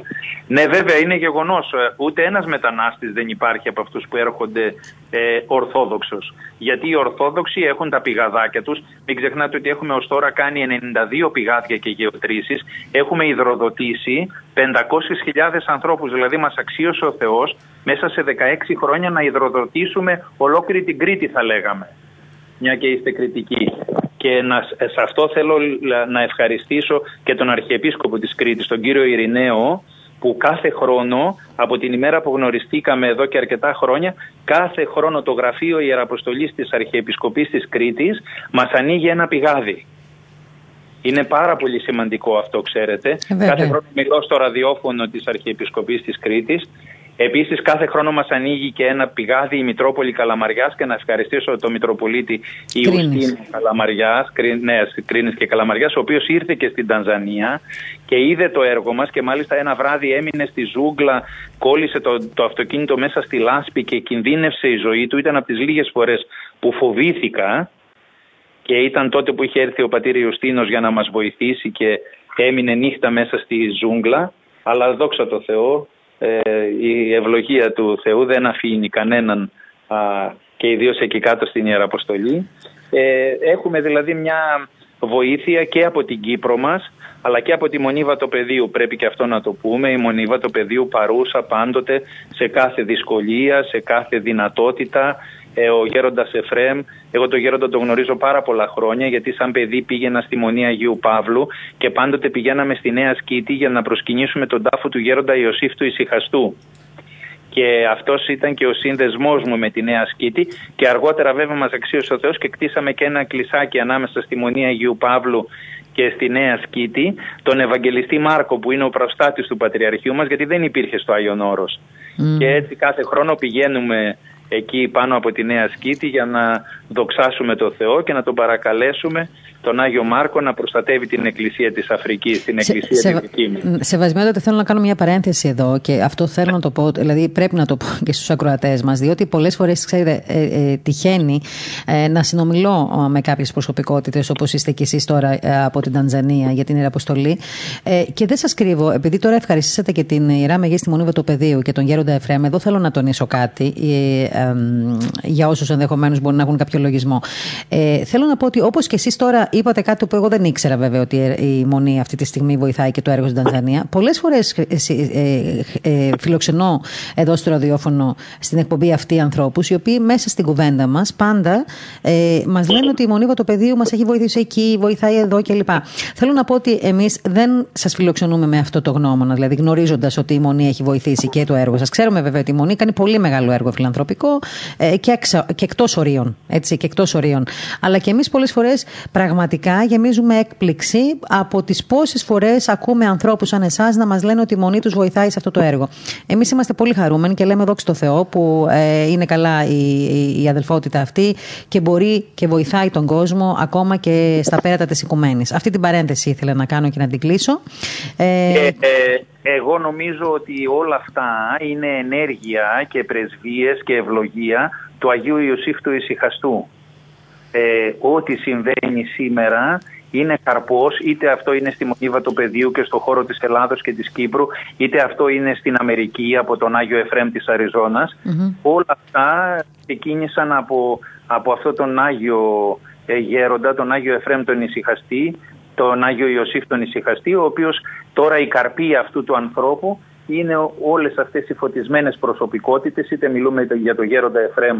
Ναι, βέβαια είναι γεγονός. Ε, ούτε ένας μετανάστης δεν υπάρχει από αυτούς που έρχονται ε, Ορθόδοξος. Γιατί οι Ορθόδοξοι έχουν τα πηγαδάκια τους. Μην ξεχνάτε ότι έχουμε ως τώρα κάνει 92 πηγάδια και γεωτρήσεις. Έχουμε υδροδοτήσει 500.000 ανθρώπους. Δηλαδή, μας αξίωσε ο Θεός μέσα σε 16 χρόνια να υδροδοτήσουμε ολόκληρη την Κρήτη, θα λέγαμε. Μια και είστε κριτικοί. Και να, σε αυτό θέλω να ευχαριστήσω και τον Αρχιεπίσκοπο της Κρήτης, τον κύριο Ειρηναίο, που κάθε χρόνο, από την ημέρα που γνωριστήκαμε εδώ και αρκετά χρόνια, κάθε χρόνο το γραφείο Ιεραποστολής της Αρχιεπισκοπής της Κρήτης μας ανοίγει ένα πηγάδι. Είναι πάρα πολύ σημαντικό αυτό, ξέρετε. Ε, βέβαια. Κάθε χρόνο μιλώ στο ραδιόφωνο της Αρχιεπισκοπής της Κρήτης. Επίσης κάθε χρόνο μας ανοίγει και ένα πηγάδι η Μητρόπολη Καλαμαριάς και να ευχαριστήσω τον Μητροπολίτη Κρίνης. Ιουστίν Καλαμαριάς, Κρι- ναι, Κρίνης και Καλαμαριάς, ο οποίος ήρθε και στην Τανζανία και είδε το έργο μας και μάλιστα ένα βράδυ έμεινε στη ζούγκλα, κόλλησε το, το αυτοκίνητο μέσα στη λάσπη και κινδύνευσε η ζωή του. Ήταν από τις λίγες φορές που φοβήθηκα και ήταν τότε που είχε έρθει ο πατήρ Ιωστίνος για να μας βοηθήσει και έμεινε νύχτα μέσα στη ζούγκλα αλλά δόξα τω Θεώ ε, η ευλογία του Θεού δεν αφήνει κανέναν α, και ιδίως εκεί κάτω στην Ιεραποστολή ε, έχουμε δηλαδή μια βοήθεια και από την Κύπρο μας αλλά και από τη Μονή Βατοπεδίου πρέπει και αυτό να το πούμε. Η Μονή Βατοπεδίου παρούσα πάντοτε σε κάθε δυσκολία, σε κάθε δυνατότητα ε, ο γέροντας Εφρέμ. Εγώ τον γέροντα τον γνωρίζω πάρα πολλά χρόνια γιατί σαν παιδί πήγαινα στη Μονή Αγίου Παύλου και πάντοτε πηγαίναμε στη Νέα Σκήτη για να προσκυνήσουμε τον τάφο του γέροντα Ιωσήφ του Ισυχαστού. Και αυτός ήταν και ο σύνδεσμός μου με τη Νέα Σκήτη και αργότερα βέβαια μας αξίωσε ο Θεός και κτίσαμε και ένα κλεισάκι ανάμεσα στη Μονή Αγίου Παύλου και στη Νέα Σκήτη τον Ευαγγελιστή Μάρκο που είναι ο προστάτης του Πατριαρχείου μας γιατί δεν υπήρχε στο Άγιον Όρος. Και έτσι κάθε χρόνο πηγαίνουμε εκεί πάνω από τη Νέα Σκήτη για να δοξάσουμε το Θεό και να τον παρακαλέσουμε τον Άγιο Μάρκο να προστατεύει την Εκκλησία της Αφρικής, την Εκκλησία σε, τη δική μου. Σεβασμιότατε, θέλω να κάνω μια παρένθεση εδώ και αυτό θέλω να το πω, δηλαδή πρέπει να το πω και στους ακροατές μας, διότι πολλές φορές, ξέρετε, ε, ε, τυχαίνει ε, να συνομιλώ ε, με κάποιες προσωπικότητες όπως είστε και εσείς τώρα ε, από την Τανζανία για την Ιεραποστολή ε, και δεν σας κρύβω, επειδή τώρα ευχαριστήσατε και την Ιερά Μεγίστη Μονή Βατοπεδίου και τον Γέροντα Εφρέμ, εδώ θέλω να τονίσω κάτι ε, ε, για όσους ενδεχομένως μπορεί να έχουν κάποιο λογισμό. Ε, θέλω να πω ότι όπως και εσείς τώρα είπατε κάτι που εγώ δεν ήξερα βέβαια ότι η Μονή αυτή τη στιγμή βοηθάει και το έργο στην Τανζανία. Πολλές φορές ε, ε, φιλοξενώ εδώ στο ραδιόφωνο στην εκπομπή αυτή ανθρώπους οι οποίοι μέσα στην κουβέντα μας πάντα ε, μας λένε ότι η Μονή Βατοπεδίου μας έχει βοηθήσει εκεί, βοηθάει εδώ κλπ. Θέλω να πω ότι εμείς δεν σας φιλοξενούμε με αυτό το γνώμονα, δηλαδή γνωρίζοντας ότι η Μονή έχει βοηθήσει και το έργο σας. Ξέρουμε βέβαια ότι η Μονή κάνει πολύ μεγάλο έργο φιλανθρωπικό ε, και, εξα, και εκτός ορίων. Έτσι, και εκτός ορίων. Αλλά και εμείς πολλές φορές πραγματικά γεμίζουμε έκπληξη από τις πόσες φορές ακούμε ανθρώπους σαν εσάς να μας λένε ότι η μονή τους βοηθάει σε αυτό το έργο. Εμείς είμαστε πολύ χαρούμενοι και λέμε δόξα τω Θεώ που ε, είναι καλά η, η, η, αδελφότητα αυτή και μπορεί και βοηθάει τον κόσμο ακόμα και στα πέρατα της οικουμένης. Αυτή την παρένθεση ήθελα να κάνω και να την κλείσω. Ε, ε, εγώ νομίζω ότι όλα αυτά είναι ενέργεια και πρεσβείες και ευλογία του Αγίου Ιωσήφ του Ισυχαστού. Ε, ό,τι συμβαίνει σήμερα είναι καρπός, είτε αυτό είναι στη Μονή Βατοπεδίου και στο χώρο της Ελλάδος και της Κύπρου, είτε αυτό είναι στην Αμερική από τον Άγιο Εφρέμ της Αριζόνας. Mm-hmm. Όλα αυτά ξεκίνησαν από, από αυτό τον Άγιο ε, Γέροντα, τον Άγιο Εφρέμ τον Ισυχαστή, τον Άγιο Ιωσήφ τον Ισυχαστή, ο οποίος τώρα η καρπή αυτού του ανθρώπου είναι όλες αυτές οι φωτισμένες προσωπικότητες, είτε μιλούμε για τον Γέροντα Εφρέμ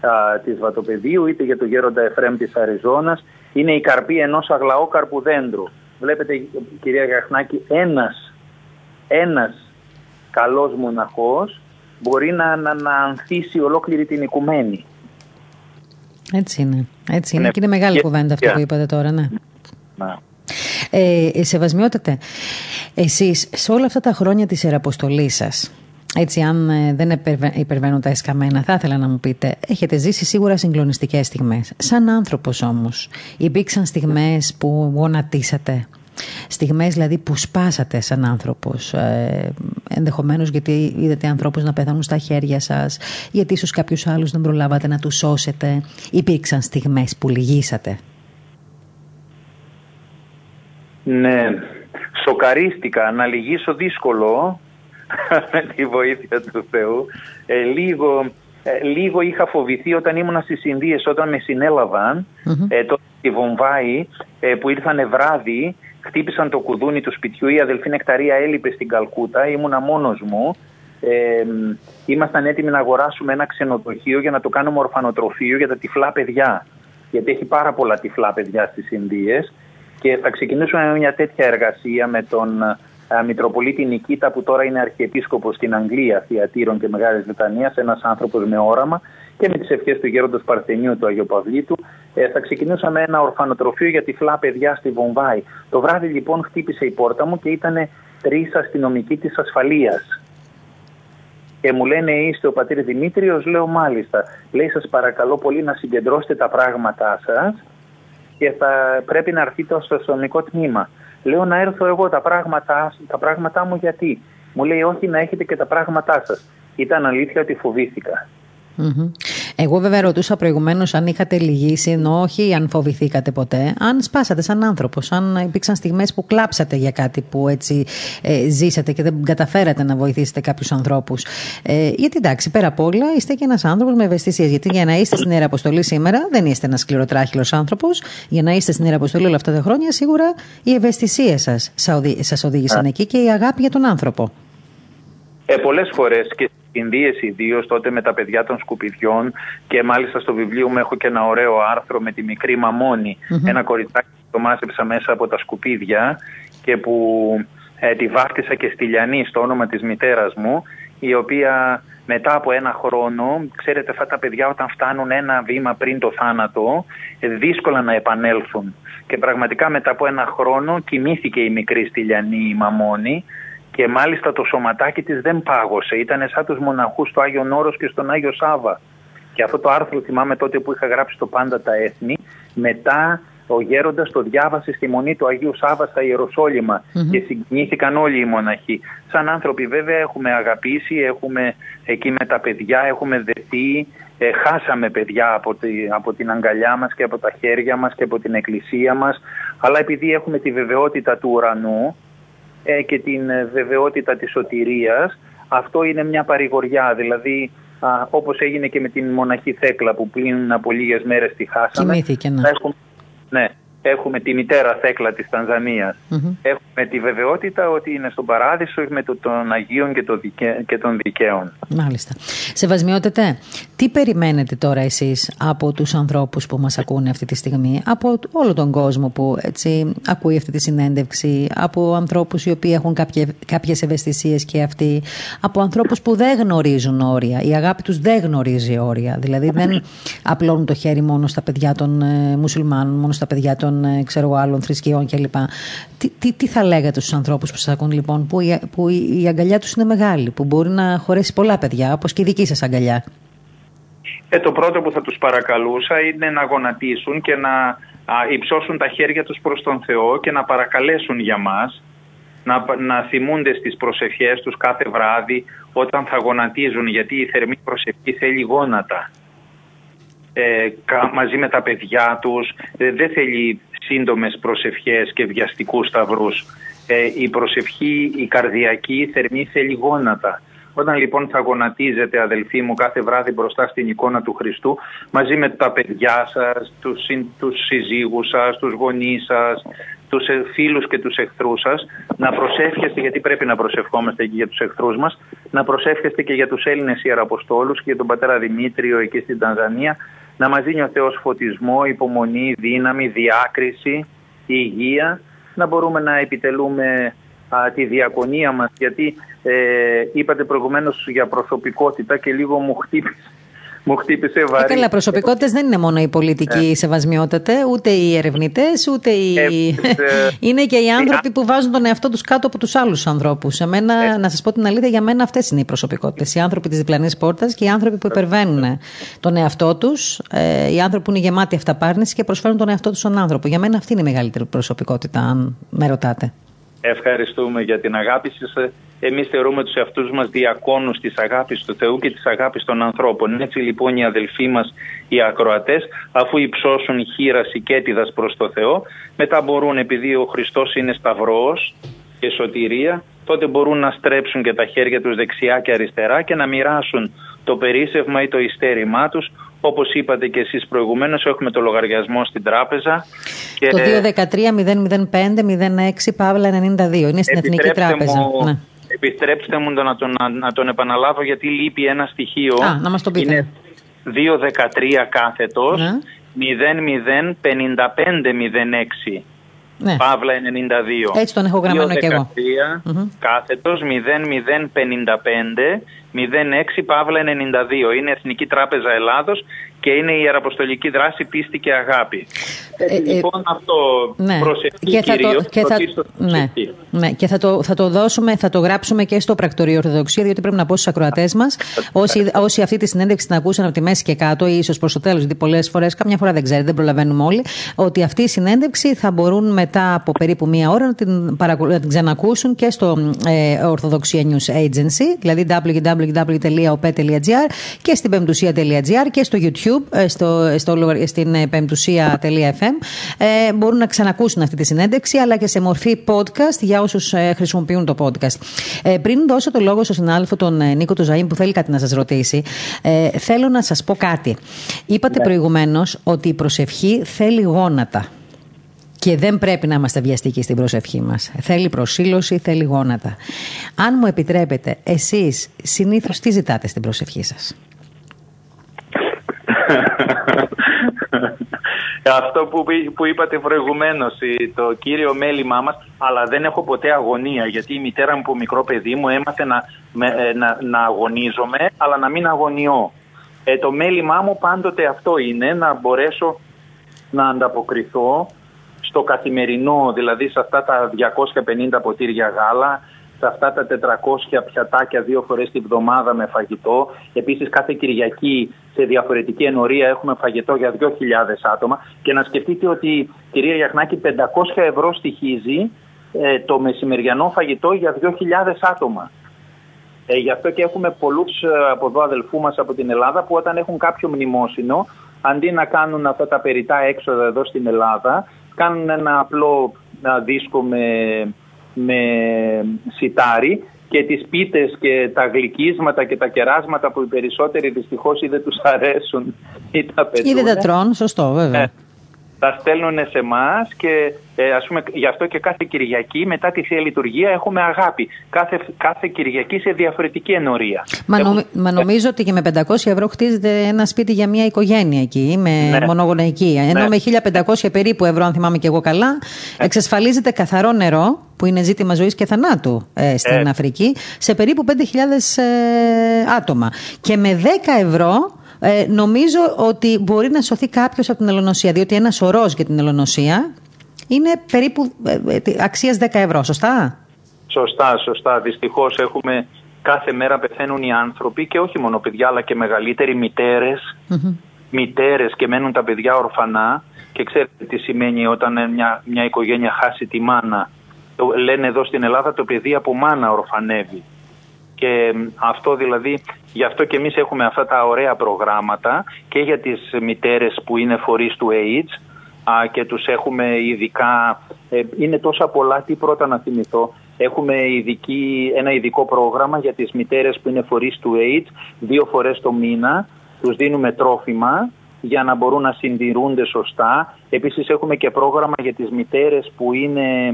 α, της Βατοπεδίου, είτε για τον Γέροντα Εφρέμ της Αριζόνας, είναι η καρπή ενός αγλαόκαρπου δέντρου. Βλέπετε κυρία Γαχνάκη, ένας, ένας καλός μοναχός μπορεί να, να, να ανθίσει ολόκληρη την οικουμένη. Έτσι είναι. Έτσι είναι. Ναι. Και είναι μεγάλη και... κουβέντα αυτό yeah. που είπατε τώρα, ναι. Να. Ε, σεβασμιότατε, εσείς σε όλα αυτά τα χρόνια της Ιεραποστολής σας, έτσι αν ε, δεν υπερβαίνουν τα εσκαμμένα, θα ήθελα να μου πείτε, έχετε ζήσει σίγουρα συγκλονιστικές στιγμές. Σαν άνθρωπος όμως, υπήρξαν στιγμές που γονατίσατε, στιγμές δηλαδή που σπάσατε σαν άνθρωπος ε, ενδεχομένως γιατί είδατε ανθρώπους να πεθάνουν στα χέρια σας γιατί ίσως κάποιους άλλους δεν προλάβατε να τους σώσετε υπήρξαν στιγμές που λυγίσατε Ναι, σοκαρίστηκα να λυγίσω δύσκολο (laughs) με τη βοήθεια του Θεού ε, λίγο, ε, λίγο είχα φοβηθεί όταν ήμουν στις Ινδίες όταν με συνέλαβαν mm-hmm. ε, τότε στη Βομβάη που ήρθανε βράδυ χτύπησαν το κουδούνι του σπιτιού. Η αδελφή Νεκταρία έλειπε στην Καλκούτα. Ήμουνα μόνος μου. Ε, ήμασταν έτοιμοι να αγοράσουμε ένα ξενοδοχείο για να το κάνουμε ορφανοτροφείο για τα τυφλά παιδιά. Γιατί έχει πάρα πολλά τυφλά παιδιά στις Ινδίες. Και θα ξεκινήσουμε με μια τέτοια εργασία με τον Μητροπολίτη Νικήτα που τώρα είναι αρχιεπίσκοπος στην Αγγλία, Θιατήρων και Μεγάλης Βρετανίας, ένας άνθρωπος με όραμα και με τις ευχές του γέροντος Παρθενιού του Αγίου Παυλίτου ε, θα ξεκινούσαμε ένα ορφανοτροφείο για τυφλά παιδιά στη Βομβάη. Το βράδυ λοιπόν χτύπησε η πόρτα μου και ήταν τρεις αστυνομικοί της ασφαλείας. Και μου λένε είστε ο πατήρ Δημήτριος, λέω μάλιστα. Λέει σας παρακαλώ πολύ να συγκεντρώσετε τα πράγματά σας και θα πρέπει να έρθετε στο αστυνομικό τμήμα. Λέω να έρθω εγώ τα πράγματά, τα πράγματά μου γιατί. Μου λέει όχι να έχετε και τα πράγματά σας. Ήταν αλήθεια ότι φοβήθηκα. Εγώ βέβαια ρωτούσα προηγουμένως αν είχατε λυγίσει, ενώ όχι αν φοβηθήκατε ποτέ, αν σπάσατε σαν άνθρωπος, αν υπήρξαν στιγμές που κλάψατε για κάτι που έτσι ε, ζήσατε και δεν καταφέρατε να βοηθήσετε κάποιους ανθρώπους. Ε, γιατί εντάξει, πέρα απ' όλα είστε και ένας άνθρωπος με ευαισθησίες. Γιατί για να είστε στην Ιεραποστολή σήμερα δεν είστε ένας σκληροτράχυλος άνθρωπος. Για να είστε στην Ιεραποστολή όλα αυτά τα χρόνια, σίγουρα οι ευαισθησίε σας σας οδήγησαν εκεί και η αγάπη για τον άνθρωπο. Ε, Πολλές φορές και Ινδίε ιδίως τότε με τα παιδιά των σκουπιδιών και μάλιστα στο βιβλίο μου έχω και ένα ωραίο άρθρο με τη μικρή ένα κοριτσάκι που το μάζεψα μέσα από τα σκουπίδια και που ε, τη βάφτισα και στη Λιανή στο όνομα της μητέρας μου η οποία μετά από ένα χρόνο, ξέρετε αυτά τα παιδιά όταν φτάνουν ένα βήμα πριν το θάνατο, ε, δύσκολα να επανέλθουν. Και πραγματικά μετά από ένα χρόνο κοιμήθηκε η μικρή Στυλιανή η Μαμόνη και μάλιστα το σωματάκι της δεν πάγωσε. Ήταν σαν τους μοναχούς στο Άγιο Νόρος και στον Άγιο Σάβα. Και αυτό το άρθρο θυμάμαι τότε που είχα γράψει το Πάντα τα Έθνη. Μετά ο γέροντας το διάβασε στη μονή του Αγίου Σάβα στα ιεροσολυμα και συγκινήθηκαν όλοι οι μοναχοί. Σαν άνθρωποι βέβαια έχουμε αγαπήσει, έχουμε εκεί με τα παιδιά, έχουμε δεθεί, ε, χάσαμε παιδιά από, από την αγκαλιά μας και από τα χέρια μας και από την εκκλησία μας, αλλά επειδή έχουμε τη βεβαιότητα του ουρανού, ε, και την ε, βεβαιότητα της σωτηρίας. Αυτό είναι μια παρηγοριά, δηλαδή α, όπως έγινε και με την μοναχή Θέκλα που πριν από λίγες μέρες τη χάσαμε. Κοιμήθηκε, ναι. ναι, Έχουμε τη μητέρα Θέκλα της Τανζανίας. Έχουμε τη βεβαιότητα ότι είναι στον παράδεισο με το, των Αγίων και, το και των δικαίων. Μάλιστα. Σεβασμιότητε, τι περιμένετε τώρα εσείς από τους ανθρώπους που μας ακούνε αυτή τη στιγμή, από όλο τον κόσμο που έτσι ακούει αυτή τη συνέντευξη, από ανθρώπους οι οποίοι έχουν κάποιε, κάποιες ευαισθησίες και αυτοί, από ανθρώπους που δεν γνωρίζουν όρια. Η αγάπη τους δεν γνωρίζει όρια. Δηλαδή δεν απλώνουν το χέρι μόνο στα παιδιά των ε, μουσουλμάνων, μόνο στα παιδιά των των ε, ξέρω, άλλων θρησκειών κλπ. Τι, τι, τι θα λέγατε στους ανθρώπους που σας ακούν λοιπόν, που η, που η αγκαλιά τους είναι μεγάλη, που μπορεί να χωρέσει πολλά παιδιά, όπως και η δική σας αγκαλιά; Ε, το πρώτο που θα τους παρακαλούσα είναι να γονατίσουν και να α, υψώσουν τα χέρια τους προς τον Θεό και να παρακαλέσουν για μας, να, να θυμούνται στις προσευχές τους κάθε βράδυ όταν θα γονατίζουν, γιατί η θερμή προσευχή θέλει γόνατα ε, μαζί με τα παιδιά τους. Ε, δεν θέλει σύντομες προσευχές και βιαστικούς σταυρούς. Ε, η προσευχή, η καρδιακή θερμή θέλει γόνατα. Όταν λοιπόν θα γονατίζετε αδελφοί μου κάθε βράδυ μπροστά στην εικόνα του Χριστού μαζί με τα παιδιά σας, τους, τους συζύγους σας, τους γονείς σας, τους ε, φίλους και τους εχθρούς σας να προσεύχεστε, γιατί πρέπει να προσευχόμαστε και για τους εχθρούς μας, να προσεύχεστε και για τους Έλληνες Ιεραποστόλους και για τον πατέρα Δημήτριο εκεί στην Τανζανία να μας δίνει ο Θεός φωτισμό, υπομονή, δύναμη, διάκριση, υγεία, να μπορούμε να επιτελούμε τη διακονία μας. Γιατί ε, είπατε προηγουμένως για προσωπικότητα και λίγο μου χτύπησε μου χτύπησε βαρύ. Ε, καλά, προσωπικότητες δεν είναι μόνο οι πολιτικοί ε. σεβασμιότατε, ούτε οι ερευνητές, ούτε οι. Ε, είναι και οι άνθρωποι που βάζουν τον εαυτό τους κάτω από τους άλλους ανθρώπους. Εμένα, ε. να σας πω την αλήθεια, για μένα αυτές είναι οι προσωπικότητες. Οι άνθρωποι της διπλανής πόρτας και οι άνθρωποι που υπερβαίνουν τον εαυτό τους, ε, οι άνθρωποι που είναι γεμάτοι αυταπάρνηση και προσφέρουν τον εαυτό τους στον άνθρωπο. Για μένα αυτή είναι η μεγαλύτερη προσωπικότητα, αν με ρωτάτε. Ευχαριστούμε για την αγάπη σας. Εμείς θεωρούμε τους εαυτούς μας διακόνους της αγάπης του Θεού και της αγάπης των ανθρώπων. Έτσι λοιπόν οι αδελφοί μας, οι ακροατές, αφού υψώσουν χείρα οικέτιδας προς το Θεό, μετά μπορούν επειδή ο Χριστός είναι σταυρός και σωτηρία, τότε μπορούν να στρέψουν και τα χέρια τους δεξιά και αριστερά και να μοιράσουν το περίσευμα ή το ειστέρημά τους Όπως είπατε και εσείς προηγουμένως, έχουμε το λογαριασμό στην τράπεζα. Και... Το 213-005-06 Παύλα 92. Είναι στην Εθνική Τράπεζα. Μου... Ναι. Επιτρέψτε μου να τον, να τον επαναλάβω γιατί λείπει ένα στοιχείο. Α, να μας το πείτε. Είναι 213 κάθετος ναι. 005506. Ναι. Παύλα 92. Έτσι τον έχω γραμμένο και εγώ. Κάθετος 0055 06 Παύλα 92. Είναι Εθνική Τράπεζα Ελλάδος και είναι η Ιεραποστολική Δράση Πίστη και Αγάπη. Ε, ε, λοιπόν αυτό ναι. προσευχή και θα κυρίως, το, και θα, ναι, ναι, και θα το, θα το δώσουμε, θα το γράψουμε και στο πρακτορείο Ορθοδοξία, διότι πρέπει να πω στους ακροατές μας, όσοι, όσοι αυτή τη συνέντευξη την ακούσαν από τη μέση και κάτω, ή ίσως προς το τέλος, γιατί πολλές φορές, καμιά φορά δεν ξέρετε, δεν προλαβαίνουμε όλοι, ότι αυτή η συνέντευξη θα μπορούν μετά από περίπου μία ώρα να την, να την ξανακούσουν και στο ε, Ορθοδοξία News Agency, δηλαδή www.op.gr και στην πεμπτουσία.gr και στο YouTube YouTube, ε, στο, στο, στην ε, πεμπτουσία.fm. Ε, μπορούν να ξανακούσουν αυτή τη συνέντευξη, αλλά και σε μορφή podcast για όσους ε, χρησιμοποιούν το podcast. Ε, πριν δώσω το λόγο στον συνάδελφο τον Νίκο του Ζαΐμ που θέλει κάτι να σας ρωτήσει, ε, θέλω να σας πω κάτι. Είπατε ναι. προηγουμένως ότι η προσευχή θέλει γόνατα. Και δεν πρέπει να είμαστε βιαστικοί στην προσευχή μας. Θέλει προσήλωση, θέλει γόνατα. Αν μου επιτρέπετε, εσείς συνήθως τι ζητάτε στην προσευχή σας; Αυτό που, που είπατε προηγουμένως, το κύριο μέλημά μας, αλλά δεν έχω ποτέ αγωνία. Γιατί η μητέρα μου που μικρό παιδί μου έμαθε να, ε, να, να αγωνίζομαι, αλλά να μην αγωνιώ. Ε, το μέλημά μου πάντοτε αυτό είναι, να μπορέσω να ανταποκριθώ στο καθημερινό, δηλαδή σε αυτά τα 250 ποτήρια γάλα, σε αυτά τα 400 πιατάκια δύο φορές την εβδομάδα με φαγητό. Επίσης κάθε Κυριακή σε διαφορετική ενορία έχουμε φαγητό για 2.000 άτομα και να σκεφτείτε ότι κυρία Γιαχνάκη 500 ευρώ στοιχίζει ε, το μεσημεριανό φαγητό για 2.000 άτομα. Ε, γι' αυτό και έχουμε πολλούς ε, από εδώ αδελφού μας από την Ελλάδα που όταν έχουν κάποιο μνημόσυνο αντί να κάνουν αυτά τα περιτά έξοδα εδώ στην Ελλάδα κάνουν ένα απλό δίσκο με με σιτάρι και τις πίτες και τα γλυκίσματα και τα κεράσματα που οι περισσότεροι δυστυχώς ή δεν τους αρέσουν ή τα πετούν. Ή δεν τα τρώνε, σωστό βέβαια. Ε, τα στέλνουν σε εμάς και ε, ας πούμε, γι' αυτό και κάθε Κυριακή μετά τη Θεία Λειτουργία έχουμε αγάπη. Κάθε, κάθε Κυριακή σε διαφορετική ενορία. Μα, νομ, μα νομίζω ότι και με 500 ευρώ χτίζεται ένα σπίτι για μια οικογένεια εκεί, με ναι. μονογονεϊκή. Ενώ ναι. με 1500 περίπου ευρώ, αν θυμάμαι και εγώ καλά, ναι. εξασφαλίζεται καθαρό νερό, που είναι ζήτημα ζωής και θανάτου ε, στην ε. Αφρική, σε περίπου 5.000 ε, άτομα. Και με 10 ευρώ ε, νομίζω ότι μπορεί να σωθεί κάποιος από την ελονοσία. Διότι ένας ορός για την ελονοσία είναι περίπου ε, ε αξίας 10 ευρώ, σωστά; Σωστά, σωστά. Δυστυχώς έχουμε κάθε μέρα πεθαίνουν οι άνθρωποι και όχι μόνο παιδιά, αλλά και μεγαλύτεροι μητέρες. Mm-hmm. Μητέρες και μένουν τα παιδιά ορφανά. Και ξέρετε τι σημαίνει όταν μια, μια οικογένεια χάσει τη μάνα. Λένε εδώ στην Ελλάδα το παιδί από μάνα ορφανεύει. Και αυτό δηλαδή, γι' αυτό και εμείς έχουμε αυτά τα ωραία προγράμματα και για τις μητέρες που είναι φορείς του AIDS και τους έχουμε ειδικά, ε, είναι τόσα πολλά, τι πρώτα να θυμηθώ. Έχουμε ειδική, ένα ειδικό πρόγραμμα για τις μητέρες που είναι φορείς του AIDS, δύο φορές το μήνα, τους δίνουμε τρόφιμα για να μπορούν να συντηρούνται σωστά. Επίσης έχουμε και πρόγραμμα για τις μητέρες που είναι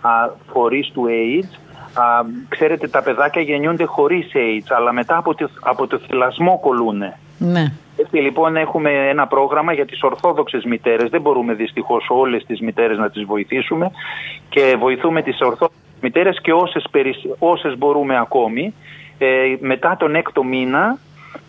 α, φορείς του AIDS, Α, ξέρετε, τα παιδάκια γεννιούνται χωρίς AIDS, αλλά μετά από το, από το θυλασμό κολούνε. Ναι. Έτσι λοιπόν έχουμε ένα πρόγραμμα για τις ορθόδοξες μητέρες. Δεν μπορούμε δυστυχώς όλες τις μητέρες να τις βοηθήσουμε και βοηθούμε τις ορθόδοξες μητέρες και όσες, όσες μπορούμε ακόμη. Ε, μετά τον έκτο μήνα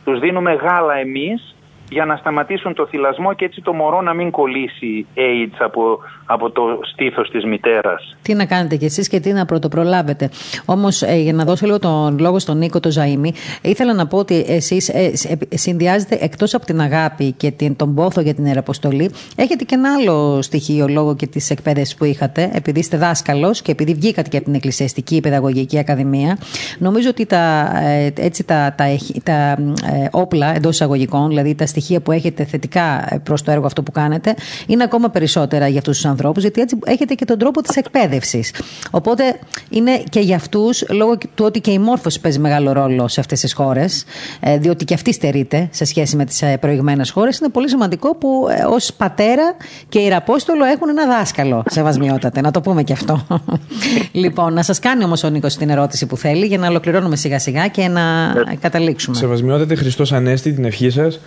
τους δίνουμε γάλα εμείς για να σταματήσουν το θυλασμό και έτσι το μωρό να μην κολλήσει AIDS από, από το στήθος της μητέρας. Τι να κάνετε κι εσείς και τι να πρωτοπρολάβετε. Όμως ε, για να δώσω λίγο τον λόγο στον Νίκο το Ζαΐμι, ήθελα να πω ότι εσείς ε, συνδυάζετε εκτός από την αγάπη και την, τον πόθο για την Ιεραποστολή, έχετε και ένα άλλο στοιχείο λόγω και της εκπαίδευσης που είχατε, επειδή είστε δάσκαλος και επειδή βγήκατε και από την Εκκλησιαστική Παιδαγωγική Ακαδημία. Νομίζω ότι τα, ε, έτσι, τα, τα, τα, ε, όπλα εντός εισαγωγικών, δηλαδή τα στοιχεία που έχετε θετικά ε, προς το έργο αυτό που κάνετε είναι ακόμα περισσότερα για αυτούς τους ανθρώπους, γιατί έτσι έχετε και τον τρόπο της εκπαίδευσης. Οπότε είναι και για αυτούς, λόγω του ότι και η μόρφωση παίζει μεγάλο ρόλο σε αυτές τις χώρες, ε, διότι και αυτή στερείται σε σχέση με τις ε, προηγμένες χώρες, είναι πολύ σημαντικό που ως πατέρα και ιεραπόστολο έχουν ένα δάσκαλο, σεβασμιότατε. Να το πούμε και αυτό. (laughs) λοιπόν, να σας κάνει όμως ο Νίκος την ερώτηση που θέλει για να ολοκληρώνουμε σιγά σιγά και να καταλήξουμε. Σεβασμιότατε Χριστός Ανέστη, την ευχή σας